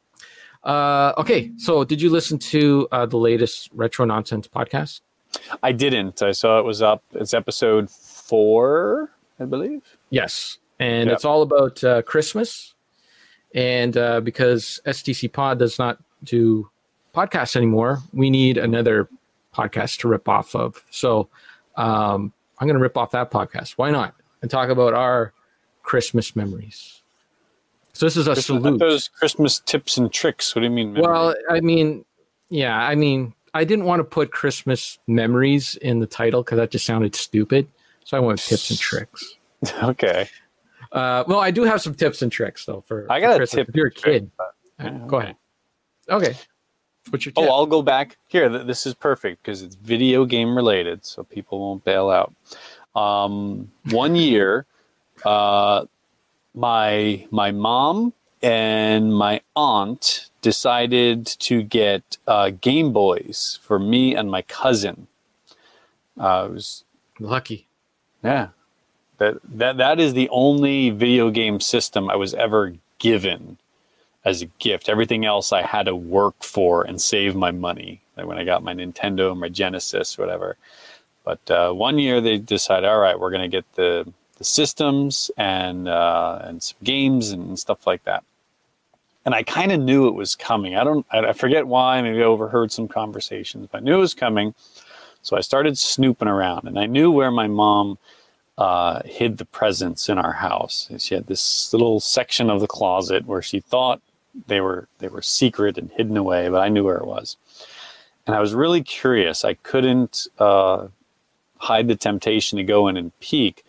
Uh, okay, so did you listen to uh, the latest Retro Nonsense podcast? I didn't. I saw it was up. It's episode four, I believe. Yes, and Yep. it's all about uh, Christmas. And uh, because STC Pod does not do podcasts anymore, we need another podcast to rip off of. So um, I'm going to rip off that podcast. Why not? And talk about our Christmas memories. So this is a salute. Those Christmas tips and tricks. What do you mean? memory? Well, I mean, yeah, I mean, I didn't want to put Christmas memories in the title because that just sounded stupid. So I went tips and <laughs> tricks. okay. Uh, well, I do have some tips and tricks though. For I for got a Christmas. tip If you're a and trick, but- yeah, go ahead. Okay, what's your tip? Oh, I'll go back here. This is perfect because it's video game related, so people won't bail out. Um, one year, uh, my my mom and my aunt decided to get uh, Game Boys for me and my cousin. Uh, it was Lucky. yeah. That that that is the only video game system I was ever given as a gift. Everything else I had to work for and save my money. Like when I got my Nintendo, my Genesis, whatever. But uh, one year they decided, all right, we're going to get the the systems and uh, and some games and stuff like that. And I kind of knew it was coming. I don't, I forget why. Maybe I overheard some conversations, but I knew it was coming. So I started snooping around, and I knew where my mom uh, hid the presents in our house. And she had this little section of the closet where she thought they were they were secret and hidden away, but I knew where it was. And I was really curious. I couldn't uh, hide the temptation to go in and peek.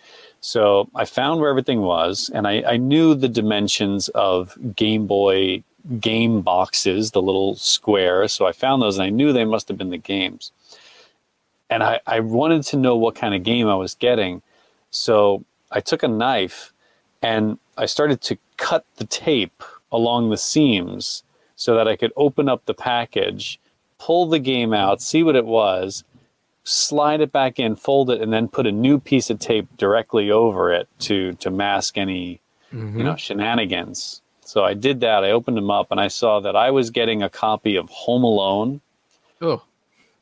So I found where everything was, and I, I knew the dimensions of Game Boy game boxes, the little square. So I found those, and I knew they must have been the games. And I, I wanted to know what kind of game I was getting. So I took a knife and I started to cut the tape along the seams so that I could open up the package, pull the game out, see what it was, slide it back in, fold it, and then put a new piece of tape directly over it to to mask any Mhm. you know shenanigans. So I did that. I opened them up and I saw that I was getting a copy of Home Alone. Oh,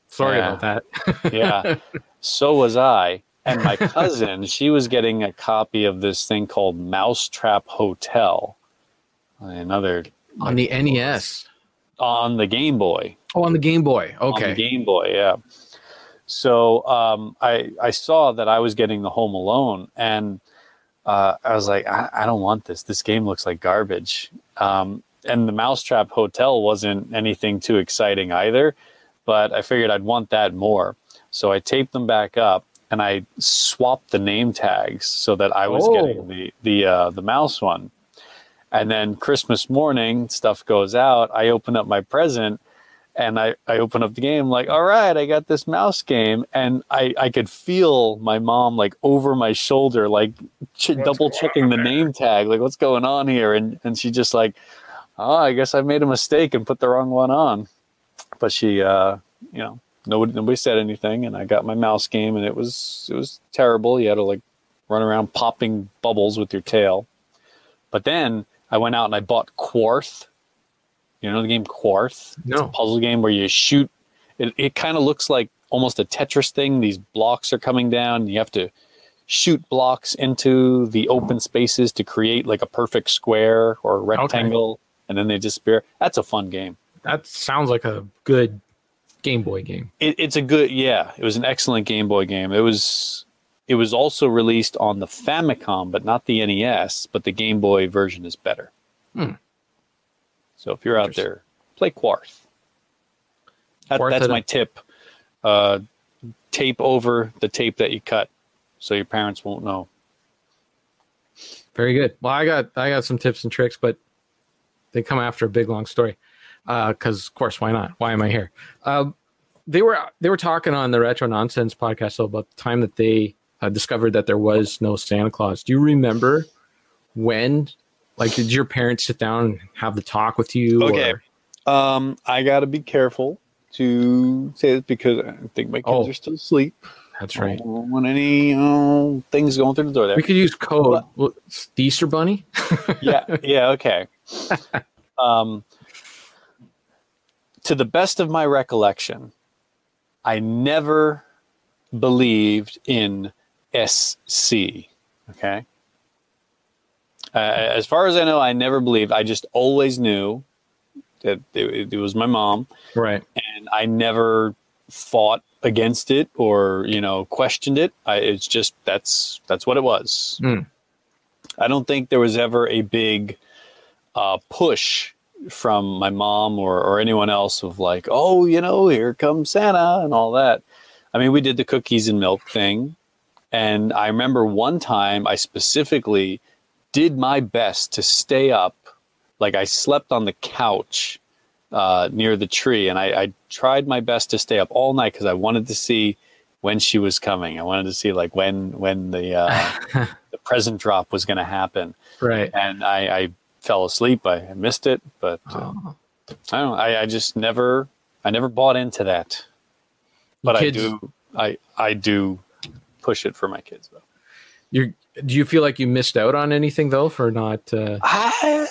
sorry Yeah. about that. <laughs> Yeah. so was I. And my cousin, <laughs> she was getting a copy of this thing called Mousetrap Hotel. Another on the NES. on the Game Boy. Oh, on the Game Boy. on the Okay. Game Boy, yeah. So um, I I saw that I was getting the Home Alone, and uh, I was like, I, I don't want this. This game looks like garbage. Um, and the Mousetrap Hotel wasn't anything too exciting either, but I figured I'd want that more. So I taped them back up, and I swapped the name tags so that I was Oh. getting the the uh, the mouse one. And then Christmas morning, stuff goes out. I open up my present and I, I open up the game like all right i got this mouse game and i i could feel my mom like over my shoulder like ch- double checking the name tag like what's going on here? And and she just like oh i guess i made a mistake and put the wrong one on. But she uh you know nobody nobody said anything and i got my mouse game and it was it was terrible. You had to like run around popping bubbles with your tail. But then i went out and i bought quarth you know the game quarth it's a No. puzzle game where you shoot it, it kind of looks like almost a Tetris thing. These blocks are coming down. You have to shoot blocks into the open spaces to create like a perfect square or rectangle, okay. and then they disappear. That's a fun game. That sounds like a good Game Boy game. It, it's a good, yeah. It was an excellent Game Boy game. It was, it was also released on the Famicom, but not the NES. But the Game Boy version is better. Hmm. So if you're out there, play Quarth. That, that's my tip. Uh, tape over the tape that you cut, so your parents won't know. Very good. Well, I got I got some tips and tricks, but they come after a big long story because uh, of course why not why am i here uh, they were they were talking on the retro nonsense podcast about the time that they uh, discovered that there was no santa claus do you remember when like did your parents sit down and have the talk with you okay or? um i gotta be careful to say this because i think my kids oh, are still asleep that's right. I don't want any uh, things going through the door there. We could use code. But, the Easter Bunny. <laughs> yeah. Yeah. Okay. um, to the best of my recollection, I never believed in SC. Okay. Uh, as far as I know, I never believed. I just always knew that it, it, was my mom. Right. And I never fought against it or, you know, questioned it. I, it's just, that's, that's what it was. Mm. I don't think there was ever a big uh, push from my mom or, or anyone else of like, oh, you know, here comes Santa and all that. I mean, we did the cookies and milk thing. And I remember one time I specifically did my best to stay up. Like I slept on the couch uh, near the tree and I, I tried my best to stay up all night because I wanted to see when she was coming. I wanted to see like when when the uh, <laughs> the present drop was going to happen. Right. And I, I fell asleep. I missed it, but uh, oh. I don't. I, I just never. I never bought into that. But kids, I do. I I do push it for my kids though. You do you feel like you missed out on anything though for not? Uh... I,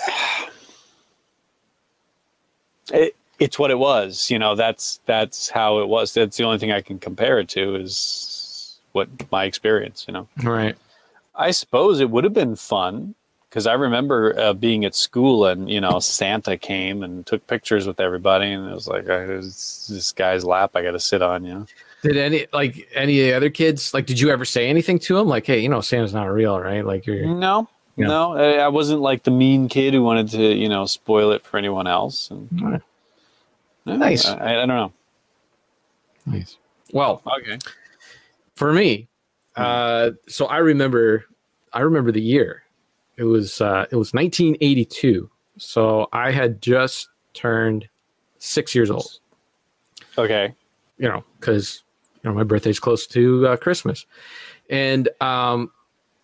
it, it's what it was. You know, that's that's how it was. That's the only thing I can compare it to is what my experience. You know, right. I suppose it would have been fun because I remember uh, being at school and you know Santa came and took pictures with everybody, and it was like was this guy's lap I got to sit on, you know. Did any like any other kids like? Did you ever say anything to him like, "Hey, you know, Santa's not real, right?" Like you're no, you know? no. I wasn't like the mean kid who wanted to you know spoil it for anyone else. And, nice. I, I, don't know. Nice. Well, okay. For me, uh, so I remember, I remember the year it was uh, it was 1982. So I had just turned six years old. Okay. You know, because you know my birthday's close to uh, Christmas, and um,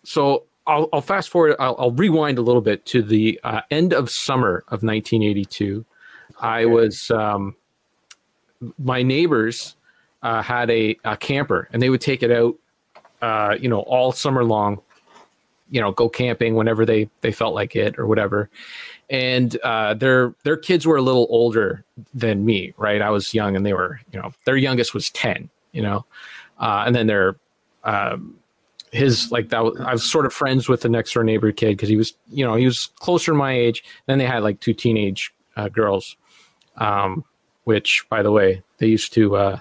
so I'll, I'll fast forward. I'll, I'll, rewind a little bit to the uh, end of summer of 1982. I was um, my neighbors uh, had a, a, camper, and they would take it out, uh, you know, all summer long you know go camping whenever they they felt like it or whatever and uh, their their kids were a little older than me right i was young and they were you know their youngest was 10 you know uh, and then their um, his like that was, i was sort of friends with the next door neighbor kid because he was you know he was closer to my age then they had like two teenage uh, girls um, which by the way they used to uh,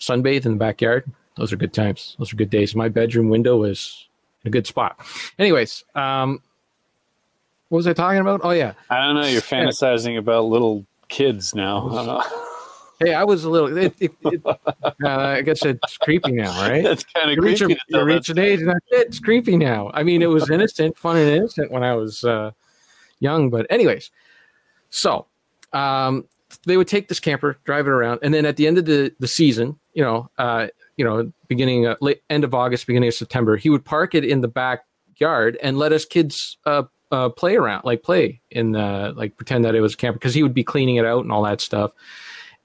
sunbathe in the backyard those are good times those are good days my bedroom window was a good spot. Anyways, um, what was I talking about? Oh yeah, I don't know. You're fantasizing about little kids now. Hey, I was a little. It, it, it, <laughs> uh, I guess it's creepy now, right? That's kind of creepy. Reach, you reach an age, and that's it. It's creepy now. I mean, it was innocent, fun, and innocent when I was uh, young, but anyways, so um, they would take this camper, drive it around, and then at the end of the the season, you know, uh, you know, beginning uh, late, end of August, beginning of September, he would park it in the backyard and let us kids uh, uh, play around, like play in the like pretend that it was a camper because he would be cleaning it out and all that stuff.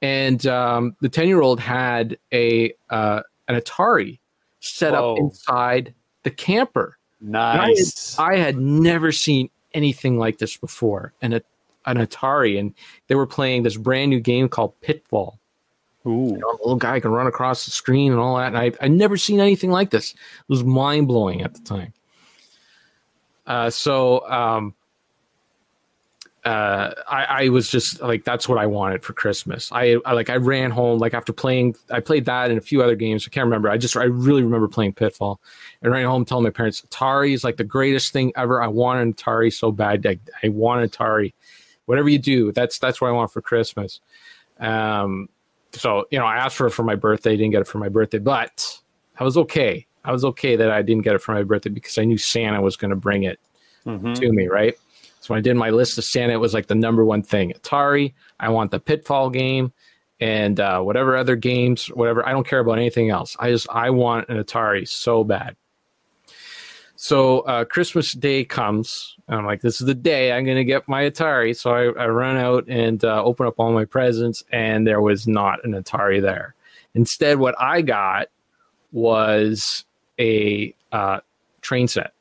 And um, the ten year old had a uh, an Atari set Whoa. up inside the camper. Nice. I had, I had, never seen anything like this before, and an Atari, and they were playing this brand new game called Pitfall Ooh. You know, a little guy can run across the screen and all that. And I I never seen anything like this. It was mind blowing at the time. Uh, so um, uh, I, I was just like, that's what I wanted for Christmas. I, I like, I ran home like after playing, I played that and a few other games. I can't remember. I just, I really remember playing Pitfall and ran home telling my parents, Atari is like the greatest thing ever. I want an Atari so bad. I, I want an Atari. Whatever you do, that's that's what I want for Christmas. Um, so you know, I asked for it for my birthday. Didn't get it for my birthday, but I was okay. I was okay that I didn't get it for my birthday because I knew Santa was going to bring it Mhm. to me, right? So when I did my list of Santa, it was like the number one thing: Atari. I want the Pitfall game, and uh, whatever other games, whatever. I don't care about anything else. I just I want an Atari so bad. So uh, Christmas Day comes, and I'm like, this is the day I'm going to get my Atari. So I, I run out and uh, open up all my presents, and there was not an Atari there. Instead, what I got was a uh, train set.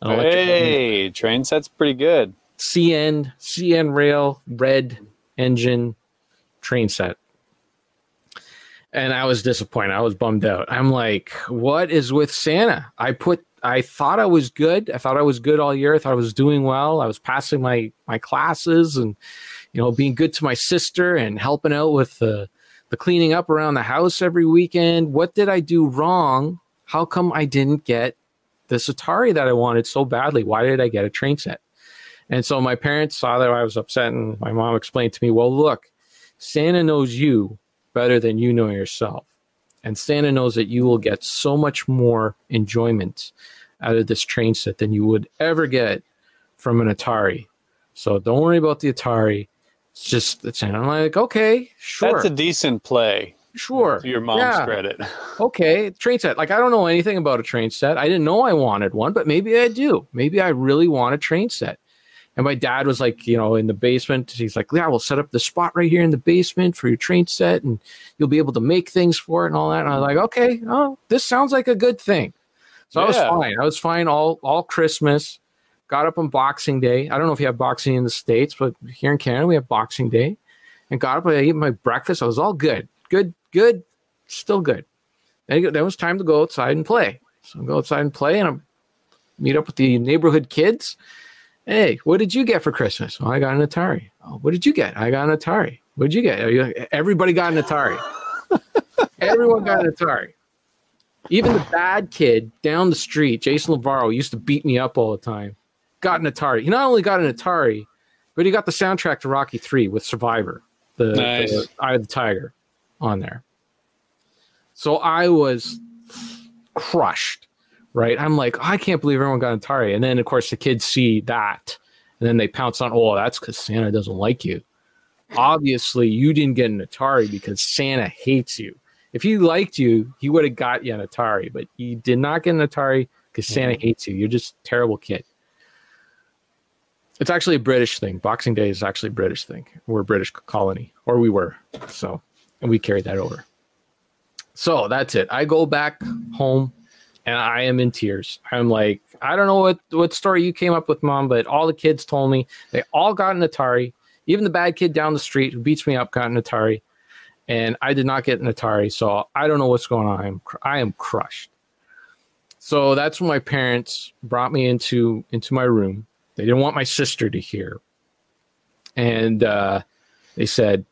An electric train Hey, train set's pretty good. CN CN rail red engine train set. And I was disappointed. I was bummed out. I'm like, what is with Santa? I put I thought I was good. I thought I was good all year. I thought I was doing well. I was passing my my classes and you know being good to my sister and helping out with the the cleaning up around the house every weekend. What did I do wrong? How come I didn't get this Atari that I wanted so badly? Why did I get a train set? And so my parents saw that I was upset, and my mom explained to me, well, look, Santa knows you better than you know yourself. And Santa knows that you will get so much more enjoyment out of this train set than you would ever get from an Atari. So don't worry about the Atari. It's just it's and I'm like, okay, sure. That's a decent play sure. to your mom's Yeah. credit. okay, train set. Like I don't know anything about a train set. I didn't know I wanted one, but maybe I do. Maybe I really want a train set. And my dad was like, you know, in the basement. He's like, yeah, we'll set up the spot right here in the basement for your train set, and you'll be able to make things for it and all that. And I was like, okay, oh, this sounds like a good thing. So I was fine. I was fine all all Christmas. Got up on Boxing Day. I don't know if you have Boxing in the states, but here in Canada we have Boxing Day. And got up. I ate my breakfast. I was all good, good, good, still good. Then it was time to go outside and play. So I go outside and play, and I meet up with the neighborhood kids. Hey, what did you get for Christmas? Oh, I got an Atari. Oh, what did you get? I got an Atari. What did you get? You- Everybody got an Atari. <laughs> Everyone got an Atari. Even the bad kid down the street, Jason Lavarro, who used to beat me up all the time, got an Atari. He not only got an Atari, but he got the soundtrack to Rocky Three with Survivor, the, Nice. the Eye of the Tiger, on there. So I was crushed, right? I'm like, oh, I can't believe everyone got an Atari. And then, of course, the kids see that, and then they pounce on, oh, that's because Santa doesn't like you. Obviously, you didn't get an Atari because Santa hates you. If he liked you, he would have got you an Atari, but he did not get an Atari because Santa hates you. You're just a terrible kid. It's actually a British thing. Boxing Day is actually a British thing. We're a British colony, or we were. So, and we carried that over. So that's it. I go back home and I am in tears. I'm like, I don't know what, what story you came up with, mom, but all the kids told me they all got an Atari. Even the bad kid down the street who beats me up got an Atari. And I did not get an Atari. So I don't know what's going on. I am, I am crushed. So that's when my parents brought me into into my room. They didn't want my sister to hear. And uh, they said,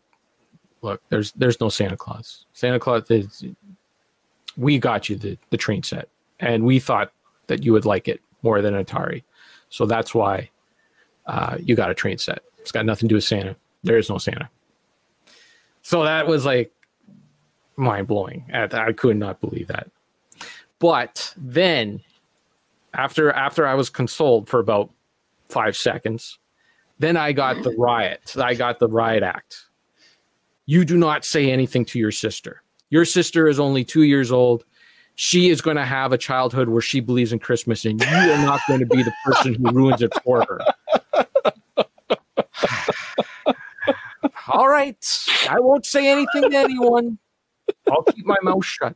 look, there's there's no Santa Claus. Santa Claus is we got you the, the train set. And we thought that you would like it more than Atari. So that's why uh, you got a train set. It's got nothing to do with Santa. There is no Santa. So that was like mind blowing. I, I could not believe that. But then after after I was consoled for about five seconds, then I got the riot. I got the riot act. You do not say anything to your sister. Your sister is only two years old. She is going to have a childhood where she believes in Christmas, and you are not going to be the person who ruins it for her. <sighs> All right. I won't say anything to anyone. I'll keep my mouth shut.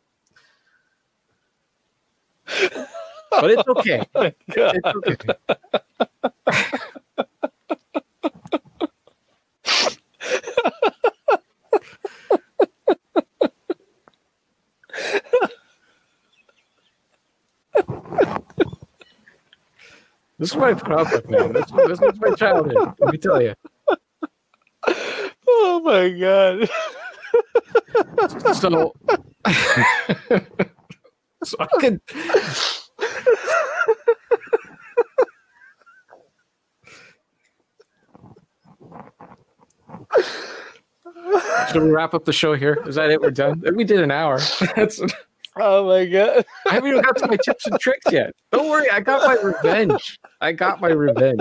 But it's okay. <laughs> Oh it's okay. <laughs> This is my up man. This, this was my childhood. Let me tell you. Oh my god. So, <laughs> so I could. Should we wrap up the show here? Is that it? We're done. We did an hour. <laughs> That's, Oh my god. I haven't even got to my tips and tricks yet. Don't worry, I got my revenge. I got my revenge.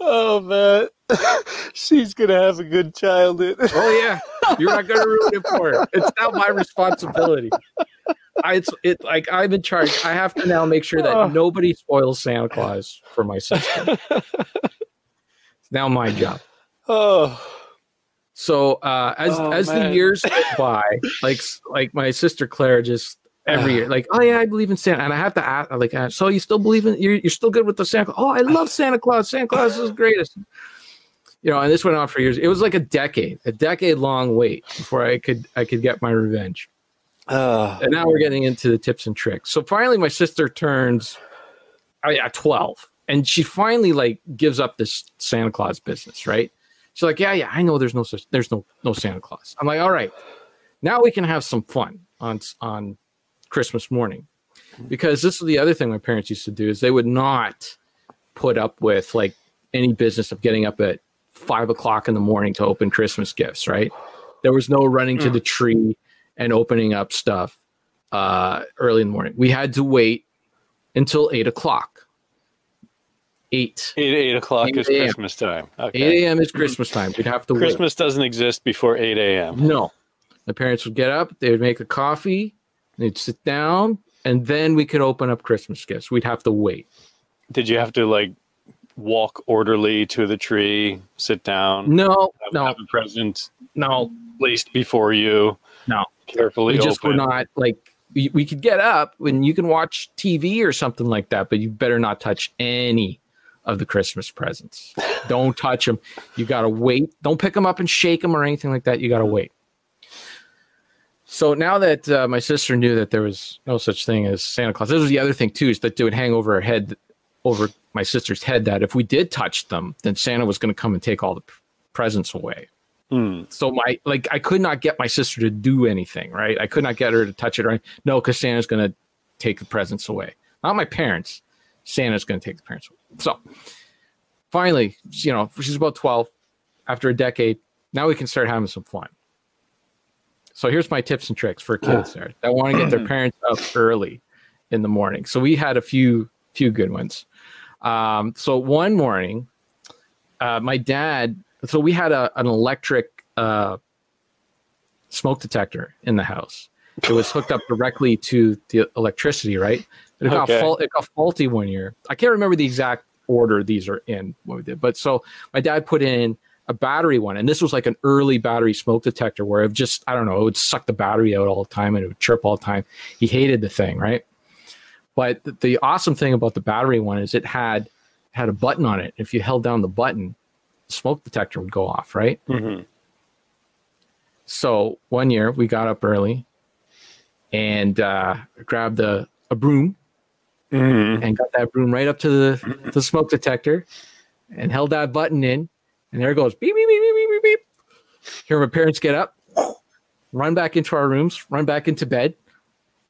Oh man. She's gonna have a good childhood. Oh yeah, you're not gonna ruin it for her. It's now my responsibility. I, it's it like I'm in charge. I have to now make sure Oh. that nobody spoils Santa Claus for my sister. <laughs> It's now my job. <laughs> Oh. So uh, as Oh, as the years go <laughs> by, like like my sister Claire just every year, like, oh yeah, I believe in Santa, and I have to ask, like, uh, so you still believe in you're you're still good with the Santa Claus? Oh, I love Santa Claus. Santa Claus is the greatest. You know, and this went on for years. It was like a decade, a decade long wait before I could I could get my revenge. Oh. And now we're getting into the tips and tricks. So finally, my sister turns, oh yeah, twelve, and she finally like gives up this Santa Claus business, right? She's like, yeah, yeah, I know there's no such, there's no no Santa Claus. I'm like, all right, now we can have some fun on on Christmas morning, because this is the other thing my parents used to do is they would not put up with like any business of getting up at five o'clock in the morning to open Christmas gifts, right? There was no running to Mm. the tree and opening up stuff uh, early in the morning. We had to wait until eight o'clock. Eight. Eight, eight o'clock 8 is Christmas time. Eight a.m. is Christmas time. We'd have to wait. Christmas doesn't exist before 8 a.m. No. The parents would get up, they would make a coffee, they'd sit down, and then we could open up Christmas gifts. We'd have to wait. Did you have to like walk orderly to the tree, sit down, No, have, no, have a present no. placed before you? No. Carefully We just were open. not like we, we could get up when you can watch TV or something like that, but you better not touch any of the Christmas presents. Don't touch them. You got to wait. Don't pick them up and shake them or anything like that. You got to wait. So now that uh, my sister knew that there was no such thing as Santa Claus, this was the other thing too, is that they would hang over her head, over my sister's head, that if we did touch them, then Santa was going to come and take all the presents away Hmm. so my like I could not get my sister to do anything, right? I could not get her to touch it or any- no, because Santa's gonna take the presents away. Not my parents. Santa's gonna take the parents away. So finally, you know, she's about 12. After a decade, now we can start having some fun. So here's my tips and tricks for kids there that want to get their <clears throat> parents up early in the morning. So we had a few few good ones. Um, so one morning, uh, my dad. So we had a, an electric uh, smoke detector in the house. It was hooked up directly to the electricity, right? It got, Okay. fault, it got faulty one year. I can't remember the exact order these are in what we did, but so my dad put in a battery one, and this was like an early battery smoke detector where it just I don't know, it would suck the battery out all the time and it would chirp all the time. He hated the thing, right? But the, the awesome thing about the battery one is it had had a button on it. If you held down the button, the smoke detector would go off, right? Mhm. So one year we got up early and uh, grabbed a, a broom Mhm. and got that broom right up to the, the smoke detector and held that button in. And there it goes beep, beep, beep, beep, beep, beep, beep. Hear my parents get up, run back into our rooms, run back into bed.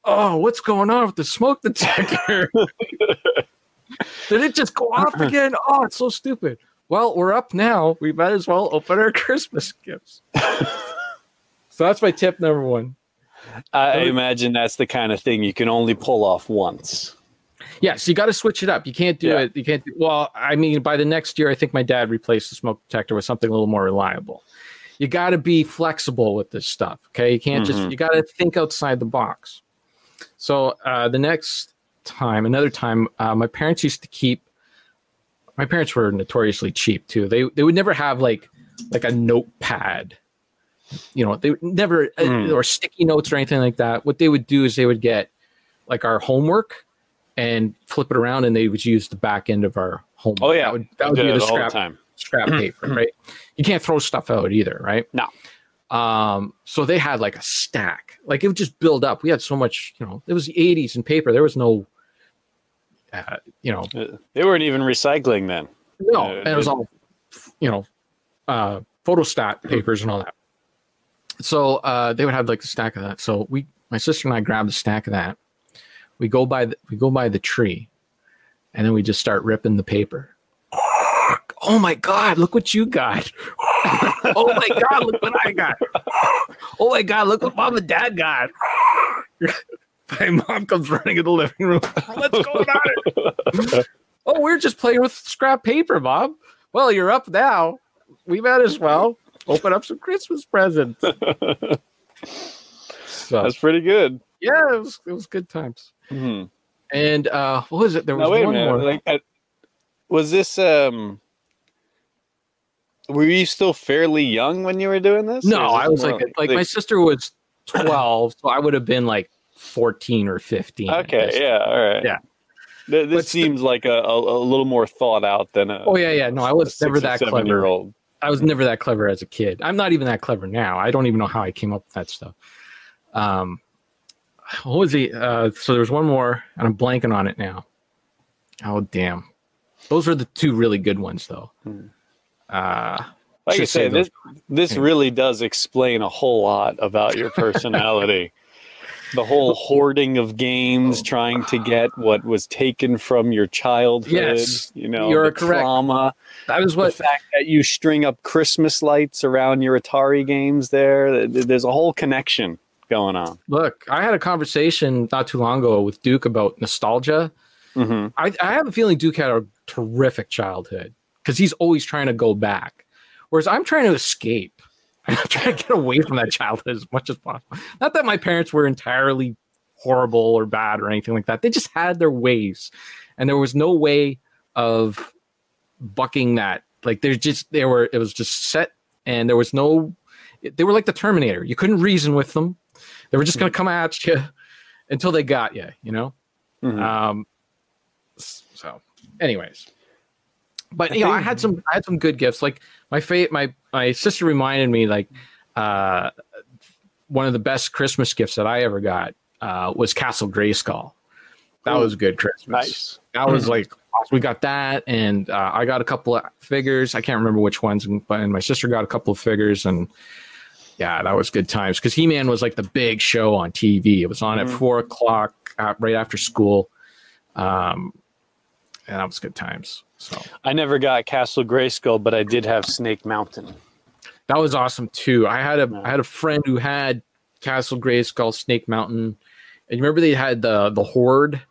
Oh, what's going on with the smoke detector? <laughs> Did it just go off <laughs> again? Oh, it's so stupid. Well, we're up now. We might as well open our <laughs> Christmas gifts. so that's my tip number one. I imagine that's the kind of thing you can only pull off once. Yes, you got to switch it up. You can't do Yeah. it. You can't. Do, well, I mean, by the next year, I think my dad replaced the smoke detector with something a little more reliable. You got to be flexible with this stuff. Okay, you can't just. Mhm. You got to think outside the box. So uh, the next time, another time, uh, my parents used to keep. My parents were notoriously cheap too. They they would never have like like a notepad. You know, they would never uh, Mm. or sticky notes or anything like that. What they would do is they would get like our homework and flip it around, and they would use the back end of our home. Oh yeah, that would, that would be the scrap time. scrap <clears throat> paper, right? You can't throw stuff out either, right? No. Um, so they had like a stack, like it would just build up. We had so much, you know, it was the 80s and paper. There was no, uh, you know, Uh, They weren't even recycling then. no, Uh, and it was all, you know, uh, photostat papers and all that. So uh, they would have like a stack of that. So we, my sister and I, grabbed a stack of that. We go by the, we go by the tree, and then we just start ripping the paper. Oh my God! Look what you got! <laughs> oh my God! Look what I got! Oh my God! Look what mom and dad got! <laughs> My mom comes running in the living room. <laughs> What's going on? oh, we're just playing with scrap paper, mom. Well, you're up now. We might as well open up some Christmas presents. so, That's pretty good. yeah, it was, it was good times. Hmm. And uh, what was it? There was wait one more. Like, uh, was this um? Were you still fairly young when you were doing this? no, Or is this I was more like, like my sister was twelve, so I would have been like fourteen or fifteen. Okay, yeah, all right. Yeah. Th- This st- seems like a, a, a little more thought out than a. Oh yeah, yeah. No, I was never that clever. Year old. I was never that clever as a kid. I'm not even that clever now. I don't even know how I came up with that stuff. Um, what was he? Uh, so there was one more, and I'm blanking on it now. Oh damn! Those were the two really good ones, though. Hmm. Uh, Like I say say, this this really does explain a whole lot about your <laughs> personality. the whole hoarding of games, trying to get what was taken from your childhood. Yes, you know, you're the correct. trauma. that was the what. fact that you string up Christmas lights around your Atari games there, there's a whole connection going on. Look, I had a conversation not too long ago with Duke about nostalgia. hmm I, I have a feeling Duke had a terrific childhood because he's always trying to go back, whereas I'm trying to escape. <laughs> I'm trying to get away from that childhood as much as possible. Not that my parents were entirely horrible or bad or anything like that. They just had their ways, and there was no way of bucking that. Like there's just there were it was just set, and there was no. They were like the Terminator. You couldn't reason with them. They were just gonna come at you <laughs> until they got you. You know. Mhm. Um, so, anyways, but I you know, I had some, I had some good gifts. Like my fa- my my sister reminded me, like, uh, one of the best Christmas gifts that I ever got uh, was Castle Grayskull. That Ooh, was a good Christmas. nice. That was like we got that, and uh, I got a couple of figures. I can't remember which ones, and, but and my sister got a couple of figures, and yeah, that was good times because He Man was like the big show on TV. It was on at Mhm. four o'clock uh, right after school, um, and that was good times. So I never got Castle Grayskull, but I did have Snake Mountain. that was awesome too. I had a Yeah. I had a friend who had Castle Grayskull, Snake Mountain, and you remember they had the the Horde,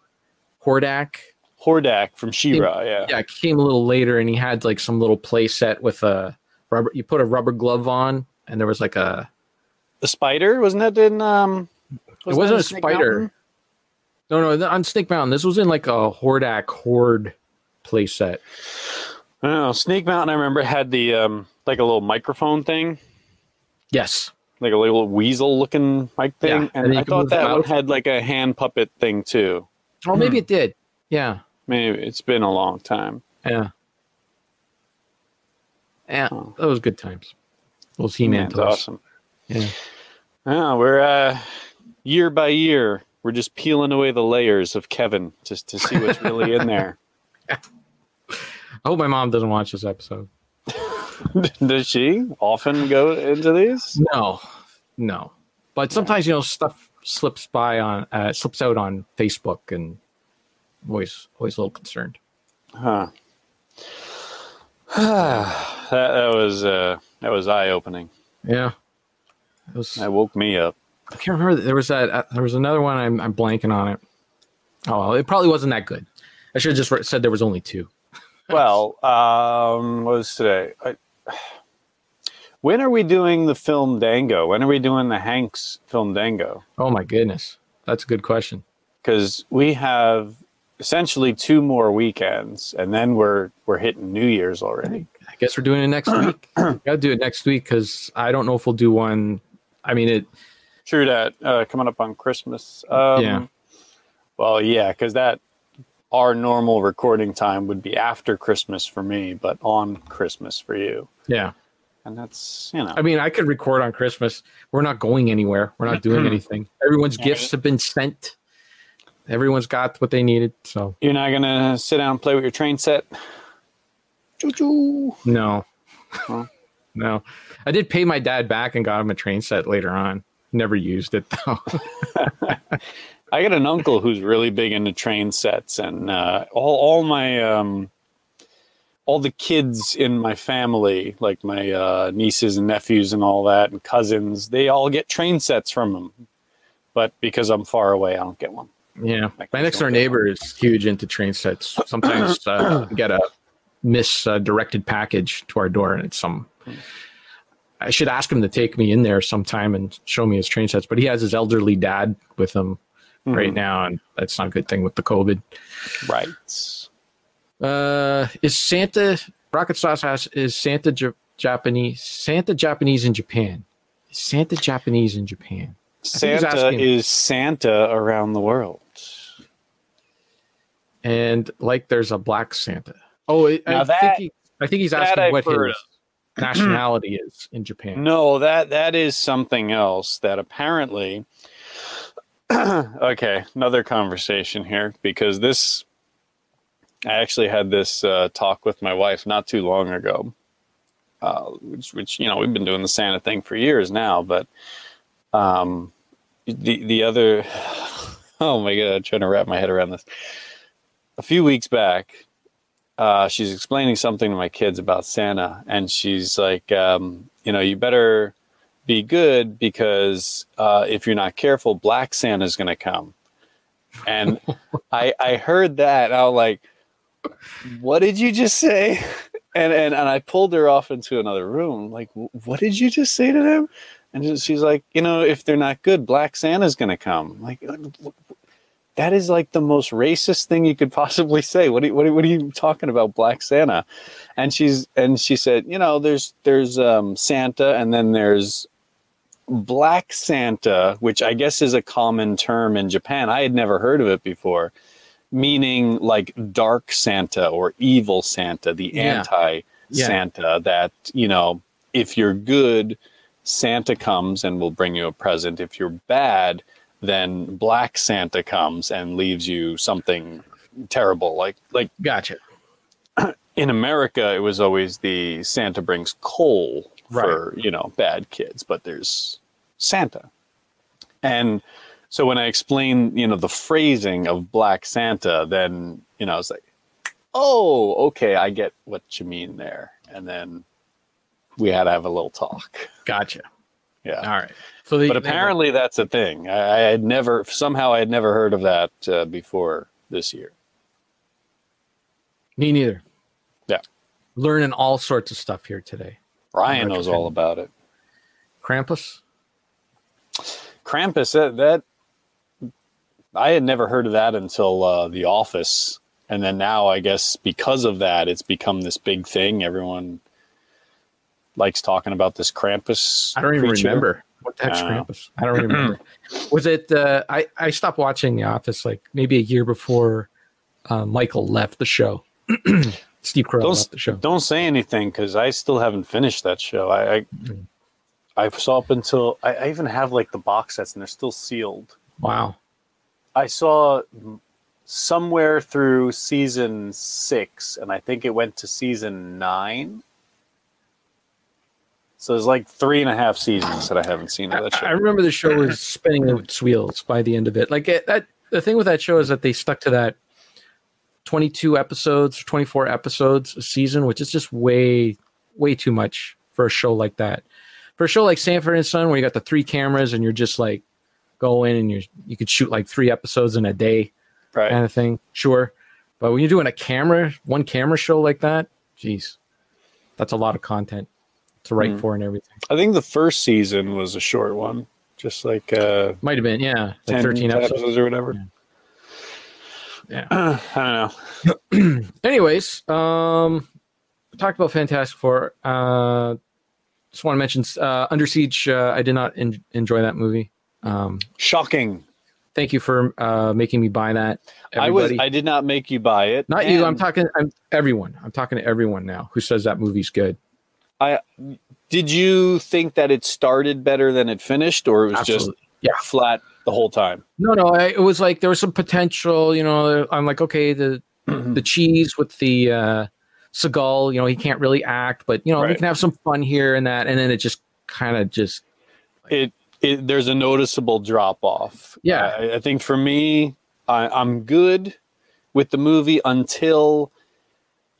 Hordak. Hordak from She-Ra, yeah. yeah, came a little later, and he had like some little play set with a rubber. You put a rubber glove on, and there was like a. The spider wasn't that in? Um, it wasn't a Snake spider. Mountain? No, no, on Snake Mountain. This was in like a Hordak Horde play set. I don't know. Snake Mountain, I remember had the um, like a little microphone thing, Yes, like a little weasel-looking mic thing, Yeah, and and I thought that one had like a hand puppet thing too. oh, maybe it did. Yeah, Maybe it's been a long time. yeah, yeah. Huh. That was good times. Those That's toys. awesome. Yeah. Yeah, we're uh, year by year, we're just peeling away the layers of Kevin just to see what's really in there. <laughs> <laughs> I hope my mom doesn't watch this episode. <laughs> Does she often go into these? No, no. But sometimes you know stuff slips by on uh, slips out on Facebook, and I'm always always a little concerned. Huh. <sighs> that, that was uh, that was eye opening. Yeah, it was. That woke me up. I can't remember. There was that. Uh, there was another one. I'm, I'm blanking on it. Oh well, it probably wasn't that good. I should have just re- said there was only two. <laughs> Well, um, what was today? I, when are we doing the Fandango? When are we doing the Hanks Fandango? Oh my goodness, that's a good question. Because we have essentially two more weekends, and then we're we're hitting New Year's already. I guess we're doing it next week. <clears throat> Got to do it next week because I don't know if we'll do one. I mean, it. True that. Uh, coming up on Christmas. Um, Yeah. Well, yeah, because that our normal recording time would be after Christmas for me, but on Christmas for you. Yeah, and that's you know. I mean, I could record on Christmas. We're not going anywhere. We're not doing <clears throat> anything. Everyone's gifts have been sent. Everyone's got what they needed. So You're not gonna sit down and play with your train set. Choo-choo. no, Huh. no. I did pay my dad back and got him a train set later on. Never used it though. <laughs> I got an uncle who's really big into train sets, and uh, all all my um, all the kids in my family, like my uh, nieces and nephews and all that, and cousins, they all get train sets from him. But because I'm far away, I don't get one. yeah, my next door neighbor is huge into train sets. Sometimes uh, <coughs> get a misdirected package to our door, and it's some. I should ask him to take me in there sometime and show me his train sets, but he has his elderly dad with him right Mhm. now, and that's not a good thing with the COVID. Right. Uh, is Santa Rocket Sauce has is Santa J- Japanese? Santa Japanese in Japan? Is Santa Japanese in Japan? Santa is Santa around the world. And like, there's a black Santa. Oh, I, Now I that- think he, I think he's asking what his <clears throat> nationality is in Japan. No, that that is something else that apparently <clears throat> okay, another conversation here because this I actually had this uh, talk with my wife not too long ago. Uh, which, which you know we've been doing the Santa thing for years now, but um, the the other <sighs> oh my god, I'm trying to wrap my head around this. A few weeks back, uh, she's explaining something to my kids about Santa, and she's like, um, you know, you better be good because uh, if you're not careful, Black Santa's going to come. And <laughs> I I heard that, and I was like, what did you just say? <laughs> And and and I pulled her off into another room. Like, what did you just say to them? And she's like, you know, if they're not good, Black Santa's going to come. Like, that is like the most racist thing you could possibly say. What are, you- what, are, what are you talking about, Black Santa? And she's and she said, you know, there's there's um, Santa, and then there's Black Santa, which I guess is a common term in Japan. I had never heard of it before, meaning like dark Santa or evil Santa, the Yeah. anti Santa. That you know, if you're good, Santa comes and will bring you a present. If you're bad, then Black Santa comes and leaves you something terrible. Like like Gotcha. <clears throat> in America, it was always the Santa brings coal for you know bad kids, but there's Santa, and so when I explain you know the phrasing of Black Santa, then you know I was like, oh, okay, I get what you mean there, and then we had to have a little talk. Gotcha. Yeah. All right. So the, But apparently that's a thing. I, I had never somehow I had never heard of that uh, before this year. me neither. Yeah. Learning all sorts of stuff here today. Ryan Retro knows all about it. Krampus. Krampus that, that I had never heard of that until uh, The Office, and then now I guess because of that, it's become this big thing. Everyone likes talking about this Krampus. I don't even creature. remember what the heck's Uh, Krampus. I don't remember. <clears throat> Was it? Uh, I I stopped watching The Office like maybe a year before uh, Michael left the show. <clears throat> Steve Carell Don't, left the show. don't say anything because I still haven't finished that show. I I, Mm. I saw up until I, I even have like the box sets and they're still sealed. Wow. I saw somewhere through season six, and I think it went to season nine. So there's like three and a half seasons that I haven't seen of that show. I remember the show was spinning its wheels by the end of it. Like it, that, the thing with that show is that they stuck to that 22 episodes, 24 episodes a season, which is just way, way too much for a show like that. For a show like Sanford and Son, where you got the three cameras and you're just like going and you you could shoot like three episodes in a day, right. kind of thing. Sure, but when you're doing a camera, one camera show like that, geez, that's a lot of content to write Mm. for and everything. I think the first season was a short one, just like uh, Might have been, yeah, like 13 episodes. or whatever. Yeah. <clears throat> I don't know. <clears throat> anyways um talked about fantastic four uh just want to mention uh under siege uh, i did not en- enjoy that movie um Shocking. thank you for uh making me buy that I was. I did not make you buy it. not you i'm talking i'm everyone i'm talking to everyone now who says that movie's good I did you think that it started better than it finished, or it was Absolutely. just Yeah. flat the whole time? No, no, I, it was like there was some potential. You know, I'm like, okay, the <clears throat> the cheese with the uh, Seagal. You know, he can't really act, but you know, we can have some fun here and that. And then it just kind of just It, it there's a noticeable drop off. Yeah. I, I think for me, I, I'm good with the movie until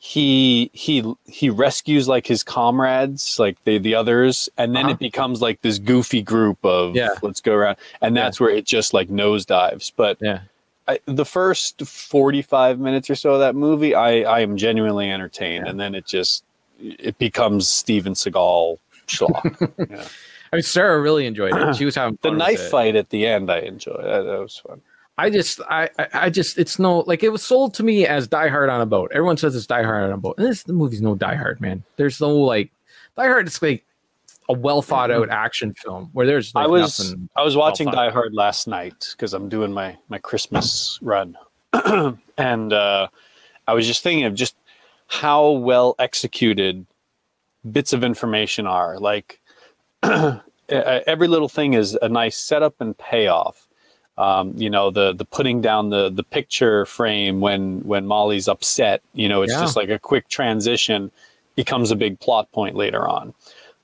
he he he rescues like his comrades, like the the others, and then Uh-huh. it becomes like this goofy group of Yeah. let's go around, and that's where it just like nosedives. But yeah. I, the first 45 minutes or so of that movie, I, I am genuinely entertained. Yeah. And then it just, it becomes Steven Seagal schlock. <laughs> yeah. I mean, Sarah really enjoyed it. She was having The knife fight at the end, I enjoyed. That, that was fun. I just, I, I, just, it's no like it was sold to me as Die Hard on a boat. Everyone says it's Die Hard on a boat, and this the movie's no Die Hard, man. There's no like Die Hard. It's like a well thought out action film where there's like I was. I was watching fun. Die Hard last night because I'm doing my my Christmas run, <clears throat> and uh, I was just thinking of just how well executed bits of information are. Like <clears throat> every little thing is a nice setup and payoff. Um, you know the the putting down the the picture frame when when Molly's upset. You know it's Yeah. just like a quick transition becomes a big plot point later on.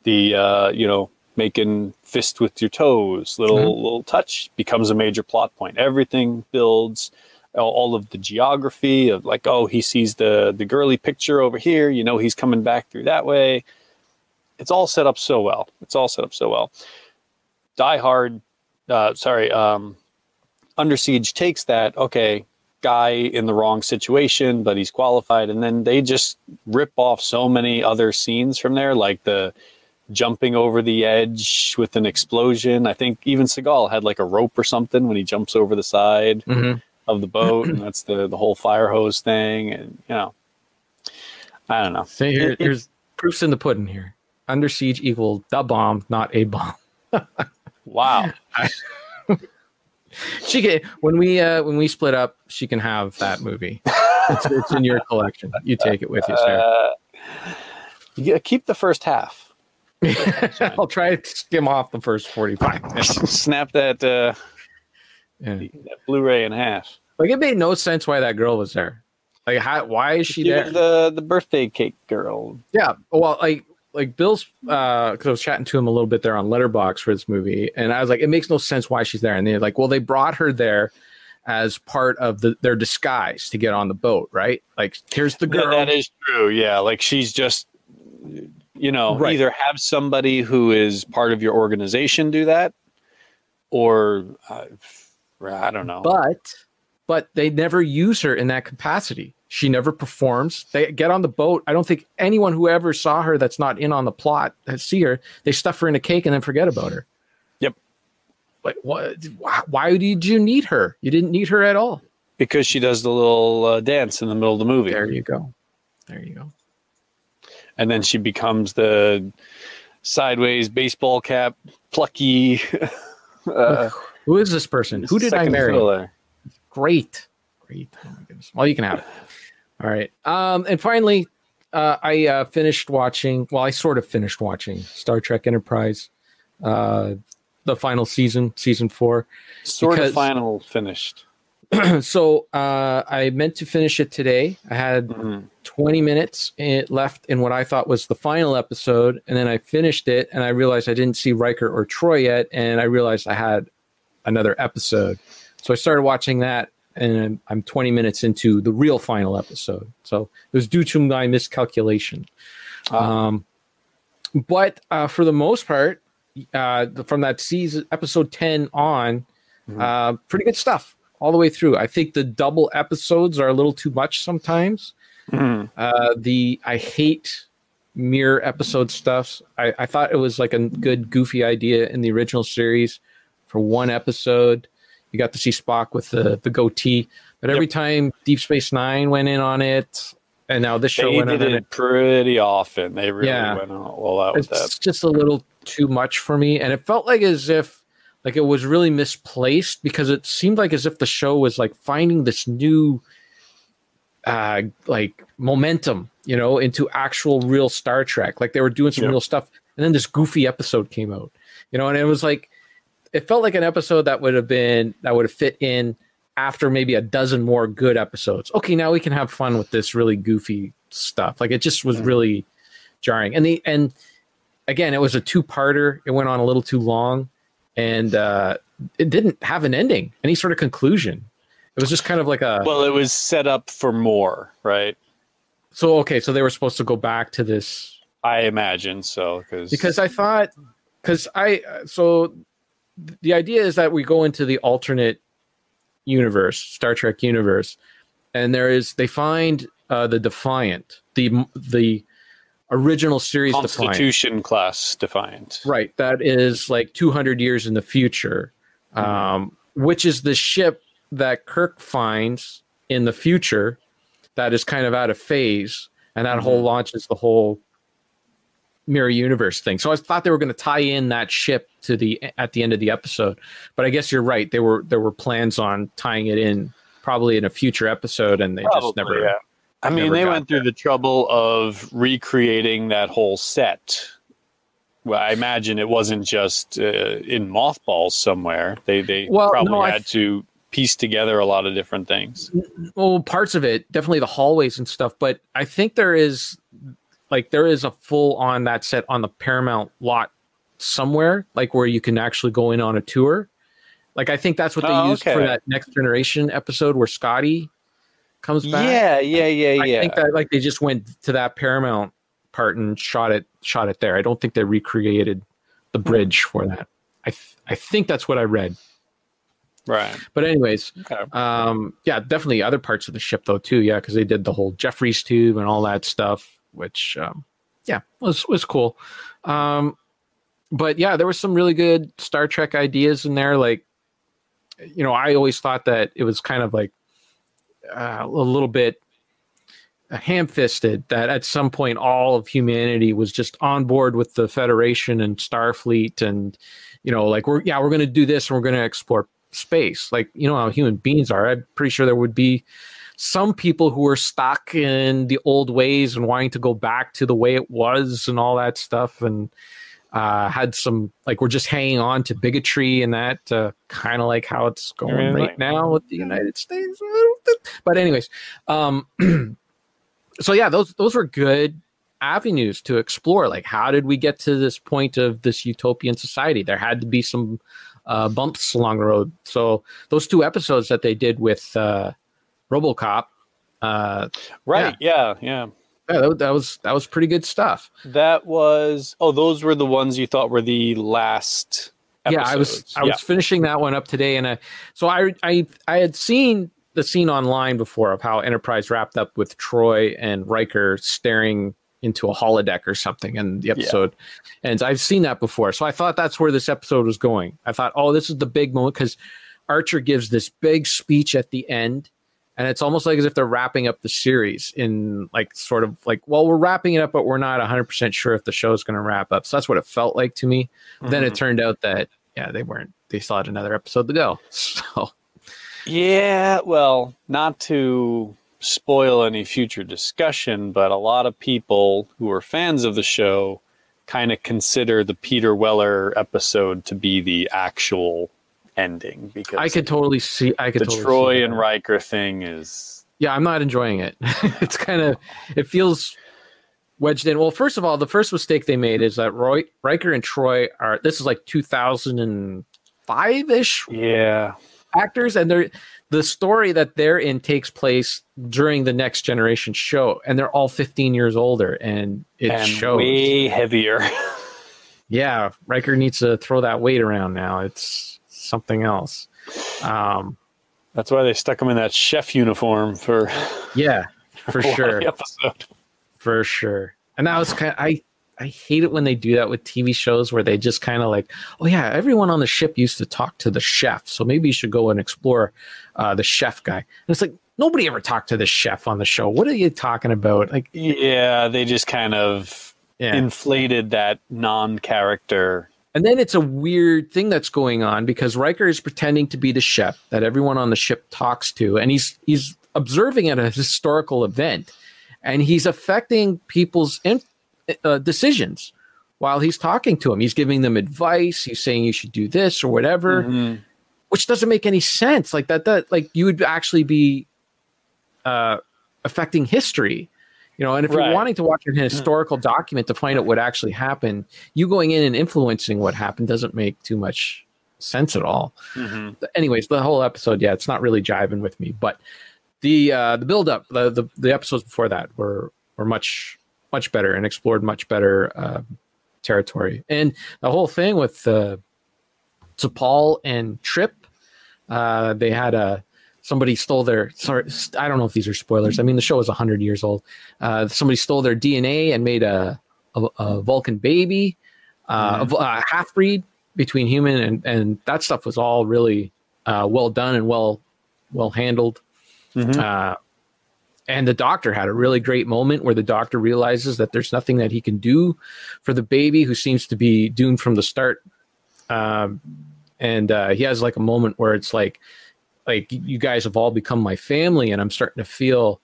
The uh, you know making fist with your toes little Mhm. little touch becomes a major plot point. Everything builds all- all of the geography of like oh he sees the the girly picture over here. You know he's coming back through that way. It's all set up so well. It's all set up so well. Die Hard, uh, sorry, um, Under Siege takes that, okay, guy in the wrong situation, but he's qualified. And then they just rip off so many other scenes from there, like the jumping over the edge with an explosion. I think even Seagal had like a rope or something when he jumps over the side Mhm. of the boat, and that's the, the whole fire hose thing. And, you know, I don't know. See, here, It- it- here's proofs in the pudding here. Under siege equal the bomb, not a bomb. <laughs> Wow. She can when we uh when we split up, she can have that movie. It's, it's in your <laughs> collection. You take it with you, Sarah. Uh, yeah, keep the first half. <laughs> I'll try to skim off the first forty-five <laughs> minutes. Snap that, uh, Yeah. that Blu-ray in half. Like it made no sense why that girl was there. Like, how, why is she She there? the the birthday cake girl. Yeah. Well, like like Bill's uh because I was chatting to him a little bit there on Letterboxd for this movie, and I was like, it makes no sense why she's there. And they're like, well, they brought her there as part of the, their disguise to get on the boat, right? Like, here's the Yeah, girl. that is true. Yeah, like she's just, you know, Right. either have somebody who is part of your organization do that, or uh, I don't know. but but they never use her in that capacity. She never performs. They get on the boat. I don't think anyone who ever saw her that's not in on the plot that see her, they stuff her in a cake and then forget about her. Yep. Like what? Why, did you need her? You didn't need her at all. because she does the little uh, dance in the middle of the movie, There you go. There you go. and then she becomes the sideways baseball cap, plucky. <laughs> uh, Who is this person? Who did I marry? Great. Great. Oh my goodness. Well, you can have it. All right. Um, and finally, uh, I uh, finished watching. Well, I sort of finished watching Star Trek Enterprise, uh, the final season, season four. Sort Because- of final finished. <clears throat> so uh, I meant to finish it today. I had Mhm. 20 minutes in, left in what I thought was the final episode, and then I finished it, and I realized I didn't see Riker or Troi yet, and I realized I had another episode. So I started watching that, and I'm, I'm 20 minutes into the real final episode. So it was due to my miscalculation. Um, but uh, for the most part, uh, from that season, episode 10 on, Mhm. uh, pretty good stuff all the way through. I think the double episodes are a little too much sometimes. Mhm. Uh, the I hate mirror episode stuff. I, I thought it was like a good goofy idea in the original series for one episode. You got to see Spock with the, the goatee, but every Yep. time Deep Space Nine went in on it, and now this show They went in did on it it, pretty often. They really Yeah. went all out with that. it's just a little too much for me, and it felt like as if like it was really misplaced because it seemed like as if the show was like finding this new uh, like momentum, you know, into actual real Star Trek. Like they were doing some Yeah. real stuff, and then this goofy episode came out, you know, and it was like it felt like an episode that would have been that would have fit in after maybe a dozen more good episodes. Okay, now we can have fun with this really goofy stuff. Like it just was really jarring. And the and again, it was a two-parter. It went on a little too long and uh it didn't have an ending, any sort of conclusion. It was just kind of like a Well, it was set up for more, right? so okay, so they were supposed to go back to this I imagine so because because I thought because I so the idea is that we go into the alternate universe, Star Trek universe, and there is they find uh, the Defiant, the the original series Defiant, Constitution class defiant. right? That is like 200 years in the future, um, which is the ship that Kirk finds in the future that is kind of out of phase, and that whole launches the whole mirror universe thing. So I thought they were going to tie in that ship to the at the end of the episode, but I guess you're right. There were there were plans on tying it in probably in a future episode, and they just never. yeah. I mean, they went through the trouble of recreating that whole set. Well, I imagine it wasn't just uh, in mothballs somewhere. They they Well, probably no, had to piece together a lot of different things. well parts of it definitely the hallways and stuff but i think there is like there is a full on that set on the paramount lot somewhere like where you can actually go in on a tour like i think that's what they Oh, used for that next generation episode where scotty comes back Yeah, yeah, yeah, i yeah. I think that like they just went to that paramount part and shot it shot it there i don't think they recreated the bridge for that i th- i think that's what i read right. but anyways Okay. um, yeah, definitely other parts of the ship though too. Yeah, because they did the whole Jefferies tube and all that stuff, which um, yeah was was cool. Um, but yeah, there was some really good Star Trek ideas in there. Like, you know, I always thought that it was kind of like uh, a little bit ham-fisted that at some point all of humanity was just on board with the Federation and Starfleet, and you know, like we're yeah we're going to do this and we're going to explore space. Like you know how human beings are. I'm pretty sure there would be some people who are stuck in the old ways and wanting to go back to the way it was and all that stuff and uh, had some like we're just hanging on to bigotry and that uh, kind of like how it's going mean, right now with the United States. I don't think- But anyways, um, <clears throat> so yeah, those those were good avenues to explore. Like, how did we get to this point of this utopian society? There had to be some uh, bumps along the road. So those two episodes that they did with uh, RoboCop, uh, Right. Yeah. Yeah. yeah, that, that was that was pretty good stuff. That was. Oh, those were the ones you thought were the last. Yeah, I was episodes. I was finishing that one up today, and I so I I I had seen the scene online before of how Enterprise wrapped up with Troi and Riker staring into a holodeck or something in the episode, and I've seen that before. So I thought that's where this episode was going. I thought, oh, this is the big moment because Archer gives this big speech at the end. And it's almost like as if they're wrapping up the series in like sort of like, well, we're wrapping it up, but we're not 100% sure if the show is going to wrap up. So that's what it felt like to me. Then it Mhm. turned out that yeah, they weren't. They still had another episode to go. <laughs> So Yeah, well, not to spoil any future discussion, but a lot of people who are fans of the show kind of consider the Peter Weller episode to be the actual ending because I could totally see. I could the totally Troi and. Riker thing is Yeah, I'm not enjoying it. <laughs> it's kind of. It feels wedged in. Well, first of all, the first mistake they made is that Roy Riker and Troi are. This is like 2005 ish yeah. actors, and they're the story that they're in takes place during the Next Generation show, and they're all 15 years older, and it and shows. way heavier. <laughs> yeah, Riker needs to throw that weight around now. It's something else. Um, That's why they stuck him in that chef uniform for yeah, <laughs> for a lot of sure, episode. for sure. And that was kind. Of, I I hate it when they do that with TV shows where they just kind of like, oh yeah, everyone on the ship used to talk to the chef, so maybe you should go and explore uh, the chef guy. And it's like nobody ever talked to the chef on the show. What are you talking about? Like, Yeah, they just kind of yeah. inflated that non-character. And then it's a weird thing that's going on because Riker is pretending to be the chef that everyone on the ship talks to, and he's he's observing at a historical event, and he's affecting people's in, uh, decisions while he's talking to them. He's giving them advice. He's saying you should do this or whatever, Mhm. which doesn't make any sense. Like that, that like you would actually be uh, affecting history. You know, and if Right. you're wanting to watch an historical document to find out what actually happened, you going in and influencing what happened doesn't make too much sense at all. Mhm. Anyways, the whole episode, yeah, it's not really jiving with me, but the uh, the build up, the, the the episodes before that were were much much better and explored much better uh, territory. And the whole thing with uh, T'Pol and Trip, uh, they had a somebody stole their. Sorry, I don't know if these are spoilers. I mean, the show is hundred years old. Uh, somebody stole their DNA and made a a, a Vulcan baby, uh, a, a half breed between human and and that stuff was all really uh, well done and well well handled. Mhm. Uh, and the doctor had a really great moment where the doctor realizes that there's nothing that he can do for the baby who seems to be doomed from the start. Um, and uh, he has like a moment where it's like, like you guys have all become my family, and I'm starting to feel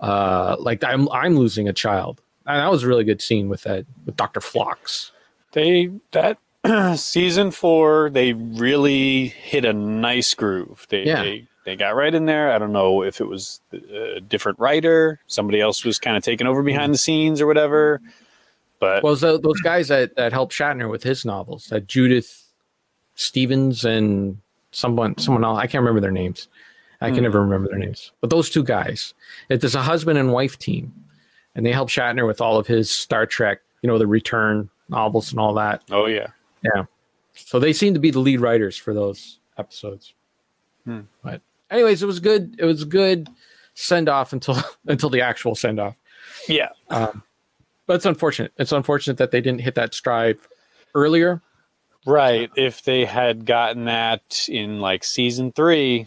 uh, like I'm I'm losing a child. And that was a really good scene with that with Doctor Phlox. They that <clears throat> season four, they really hit a nice groove. They, Yeah. they they got right in there. I don't know if it was a different writer, somebody else was kind of taking over behind the scenes or whatever. But Well, so those guys that, that helped Shatner with his novels, that Judith Stevens and someone someone else, I can't remember their names. I can Hmm. never remember their names. But those two guys, it, there's a husband and wife team, and they help Shatner with all of his Star Trek, you know, the Return novels and all that. oh yeah, yeah, So they seem to be the lead writers for those episodes. Hmm. But anyways, it was good. It was good send off until <laughs> until the actual send off. yeah. Um, but it's unfortunate. It's unfortunate that they didn't hit that stride earlier. Right. If they had gotten that in like season three,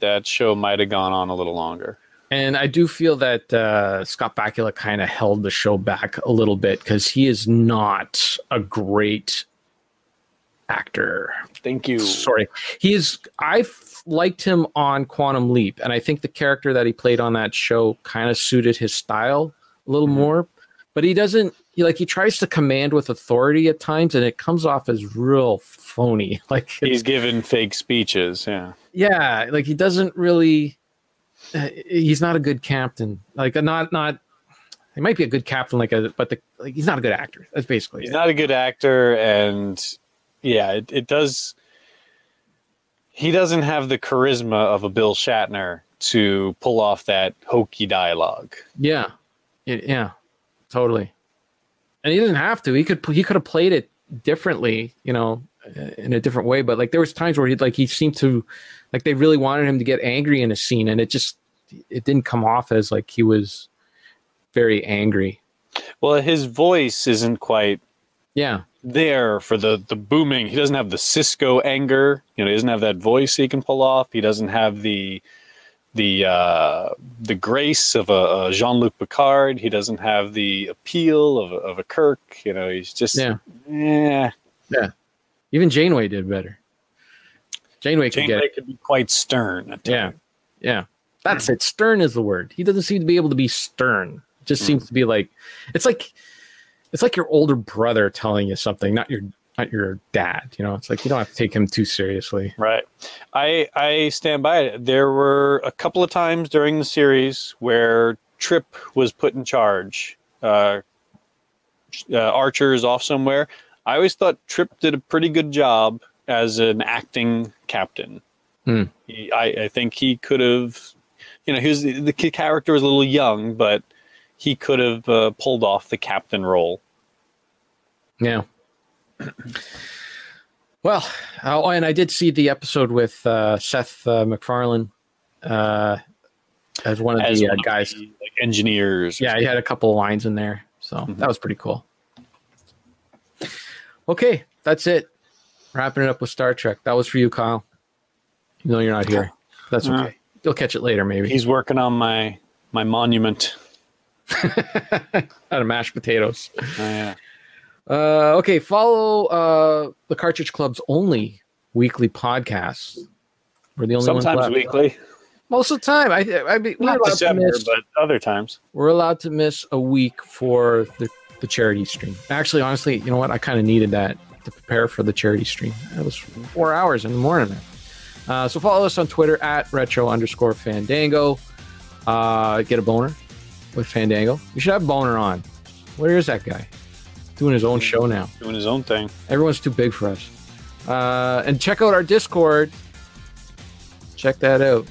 that show might have gone on a little longer. And I do feel that uh, Scott Bakula kind of held the show back a little bit because he is not a great actor. Thank you. Sorry, he is. I liked him on Quantum Leap, and I think the character that he played on that show kind of suited his style a little Mhm. more. But he doesn't. He like he tries to command with authority at times, and it comes off as real phony. <laughs> Like He's given fake speeches. Yeah. yeah like he doesn't really uh, he's not a good captain like a not not he might be a good captain like a but the like he's not a good actor that's basically He's it. not a good actor, and yeah, it, it does. He doesn't have the charisma of a Bill Shatner to pull off that hokey dialogue. yeah It- yeah totally and he didn't have to he could he could have played it differently you know in a different way but like there was times where he like he seemed to like they really wanted him to get angry in a scene and it just it didn't come off as like he was very angry Well, his voice isn't quite yeah there for the the booming. He doesn't have the Sisko anger. You know, he doesn't have that voice he can pull off. He doesn't have the the uh, the grace of a, a Jean Luc Picard. He doesn't have the appeal of a, of a Kirk. You know, he's just Yeah. yeah. Even Janeway did better. Janeway could get Janeway could be quite stern. Yeah, yeah. That's it. Stern is the word. He doesn't seem to be able to be stern. It just Mm. seems to be like it's like it's like your older brother telling you something, not your not your dad. You know, it's like you don't have to take him too seriously. Right. I I stand by it. There were a couple of times during the series where Trip was put in charge. Uh, uh, Archer is off somewhere. I always thought Trip did a pretty good job as an acting captain. Hmm. He, I, I think he could have, you know, he was the kid character was a little young, but he could have uh, pulled off the captain role. Yeah. <clears throat> Well, oh, and I did see the episode with uh, Seth uh, MacFarlane uh, as one of as the uh, one of guys. the, like, engineers. Yeah, he had a couple of lines in there, so Mhm. that was pretty cool. Okay, that's it. Wrapping it up with Star Trek. That was for you, Kyle. You know you're not here. That's Yeah. okay. You'll catch it later, maybe. He's working on my my monument. <laughs> Out of mashed potatoes. Oh, yeah. Uh, okay, follow uh, the Cartridge Club's only weekly podcast. We're the only Sometimes weekly. Most of the time, I, I mean, we're Not allowed, to miss, but other times. we're allowed to miss a week for the, the charity stream. Actually, honestly, you know what? I kind of needed that to prepare for the charity stream. It was four hours in the morning. Uh, so follow us on Twitter at retro underscore fandango. Uh, get a boner with Fandango. You should have boner on. Where is that guy? Doing his own show now. Doing his own thing. Everyone's too big for us. Uh, and check out our Discord. Check that out.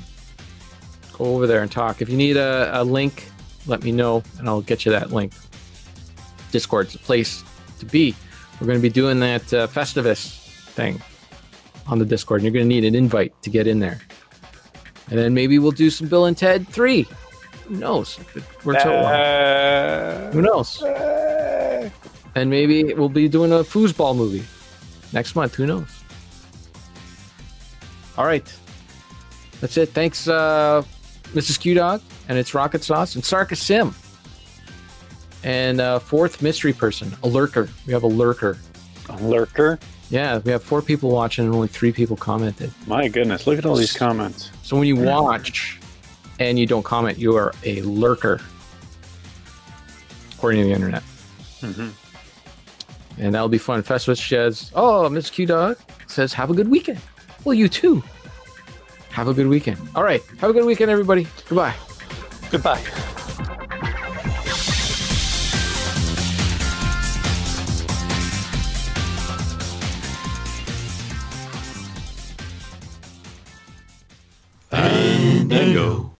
Go over there and talk. If you need a, a link, let me know and I'll get you that link. Discord's the place to be. We're going to be doing that uh, Festivus thing on the Discord. And you're going to need an invite to get in there. And then maybe we'll do some Bill and Ted 3. Who knows? If it works out well. Uh, Who knows? And maybe we'll be doing a foosball movie next month. Who knows? All right. That's it. Thanks, uh, Mrs. Q Dog, and it's Rocket Sauce, and Sarka Sim. And uh, fourth mystery person, a lurker. We have a lurker. a lurker. Yeah, we have four people watching and only three people commented. My goodness, look at all these comments. So when you watch and you don't comment, you are a lurker, according to the internet. Mhm. And that'll be fun. Festus says, Oh, Miss Q Dog says, Have a good weekend. Well, you too. Have a good weekend. All right. Have a good weekend, everybody. Goodbye. Goodbye. Fandango.